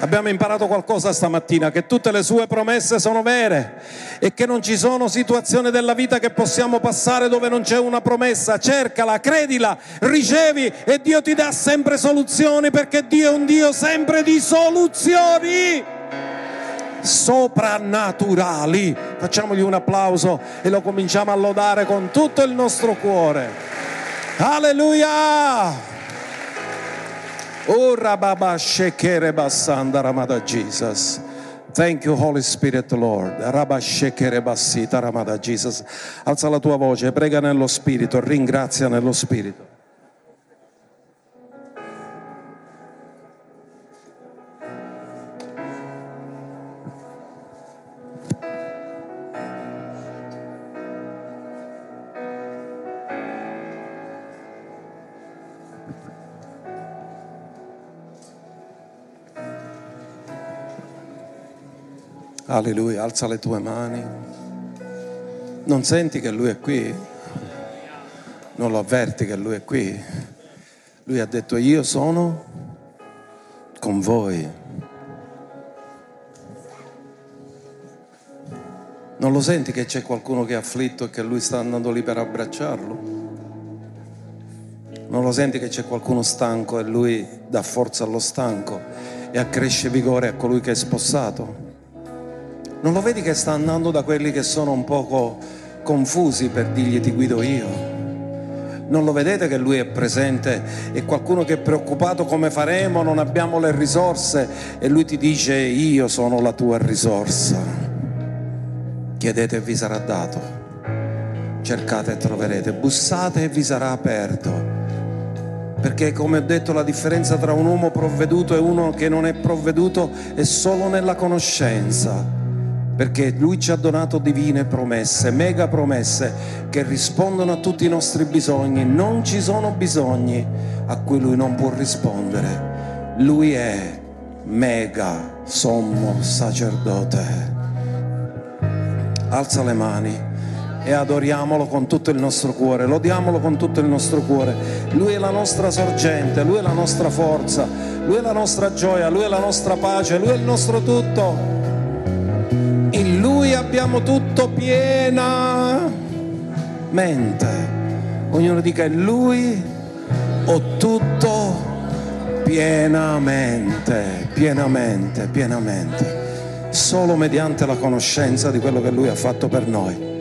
Abbiamo imparato qualcosa stamattina, che tutte le sue promesse sono vere e che non ci sono situazioni della vita che possiamo passare dove non c'è una promessa. Cercala, credila, ricevi e Dio ti dà sempre soluzioni perché Dio è un Dio sempre di soluzioni soprannaturali. Facciamogli un applauso e lo cominciamo a lodare con tutto il nostro cuore. Alleluia! Ora baba shekere basanda ramada Jesus. Thank you, Holy Spirit, Lord. Rabba shekere basita ramada Jesus. Alza la tua voce, prega nello Spirito, ringrazia nello Spirito. Alleluia, alza le tue mani. Non senti che Lui è qui? Non lo avverti che Lui è qui? Lui ha detto io sono con voi. Non lo senti che c'è qualcuno che è afflitto e che Lui sta andando lì per abbracciarlo? Non lo senti che c'è qualcuno stanco e Lui dà forza allo stanco e accresce vigore a colui che è spossato? Non lo vedi che sta andando da quelli che sono un poco confusi per dirgli ti guido io? Non lo vedete che lui è presente e qualcuno che è preoccupato come faremo, non abbiamo le risorse e lui ti dice io sono la tua risorsa. Chiedete e vi sarà dato, cercate e troverete, bussate e vi sarà aperto. Perché come ho detto la differenza tra un uomo provveduto e uno che non è provveduto è solo nella conoscenza perché Lui ci ha donato divine promesse, mega promesse che rispondono a tutti i nostri bisogni. Non ci sono bisogni a cui Lui non può rispondere. Lui è mega sommo sacerdote. Alza le mani e adoriamolo con tutto il nostro cuore, lodiamolo con tutto il nostro cuore. Lui è la nostra sorgente, Lui è la nostra forza, Lui è la nostra gioia, Lui è la nostra pace, Lui è il nostro tutto Lui abbiamo tutto pienamente. Ognuno dica in Lui ho tutto pienamente, pienamente, pienamente. Solo mediante la conoscenza di quello che Lui ha fatto per noi.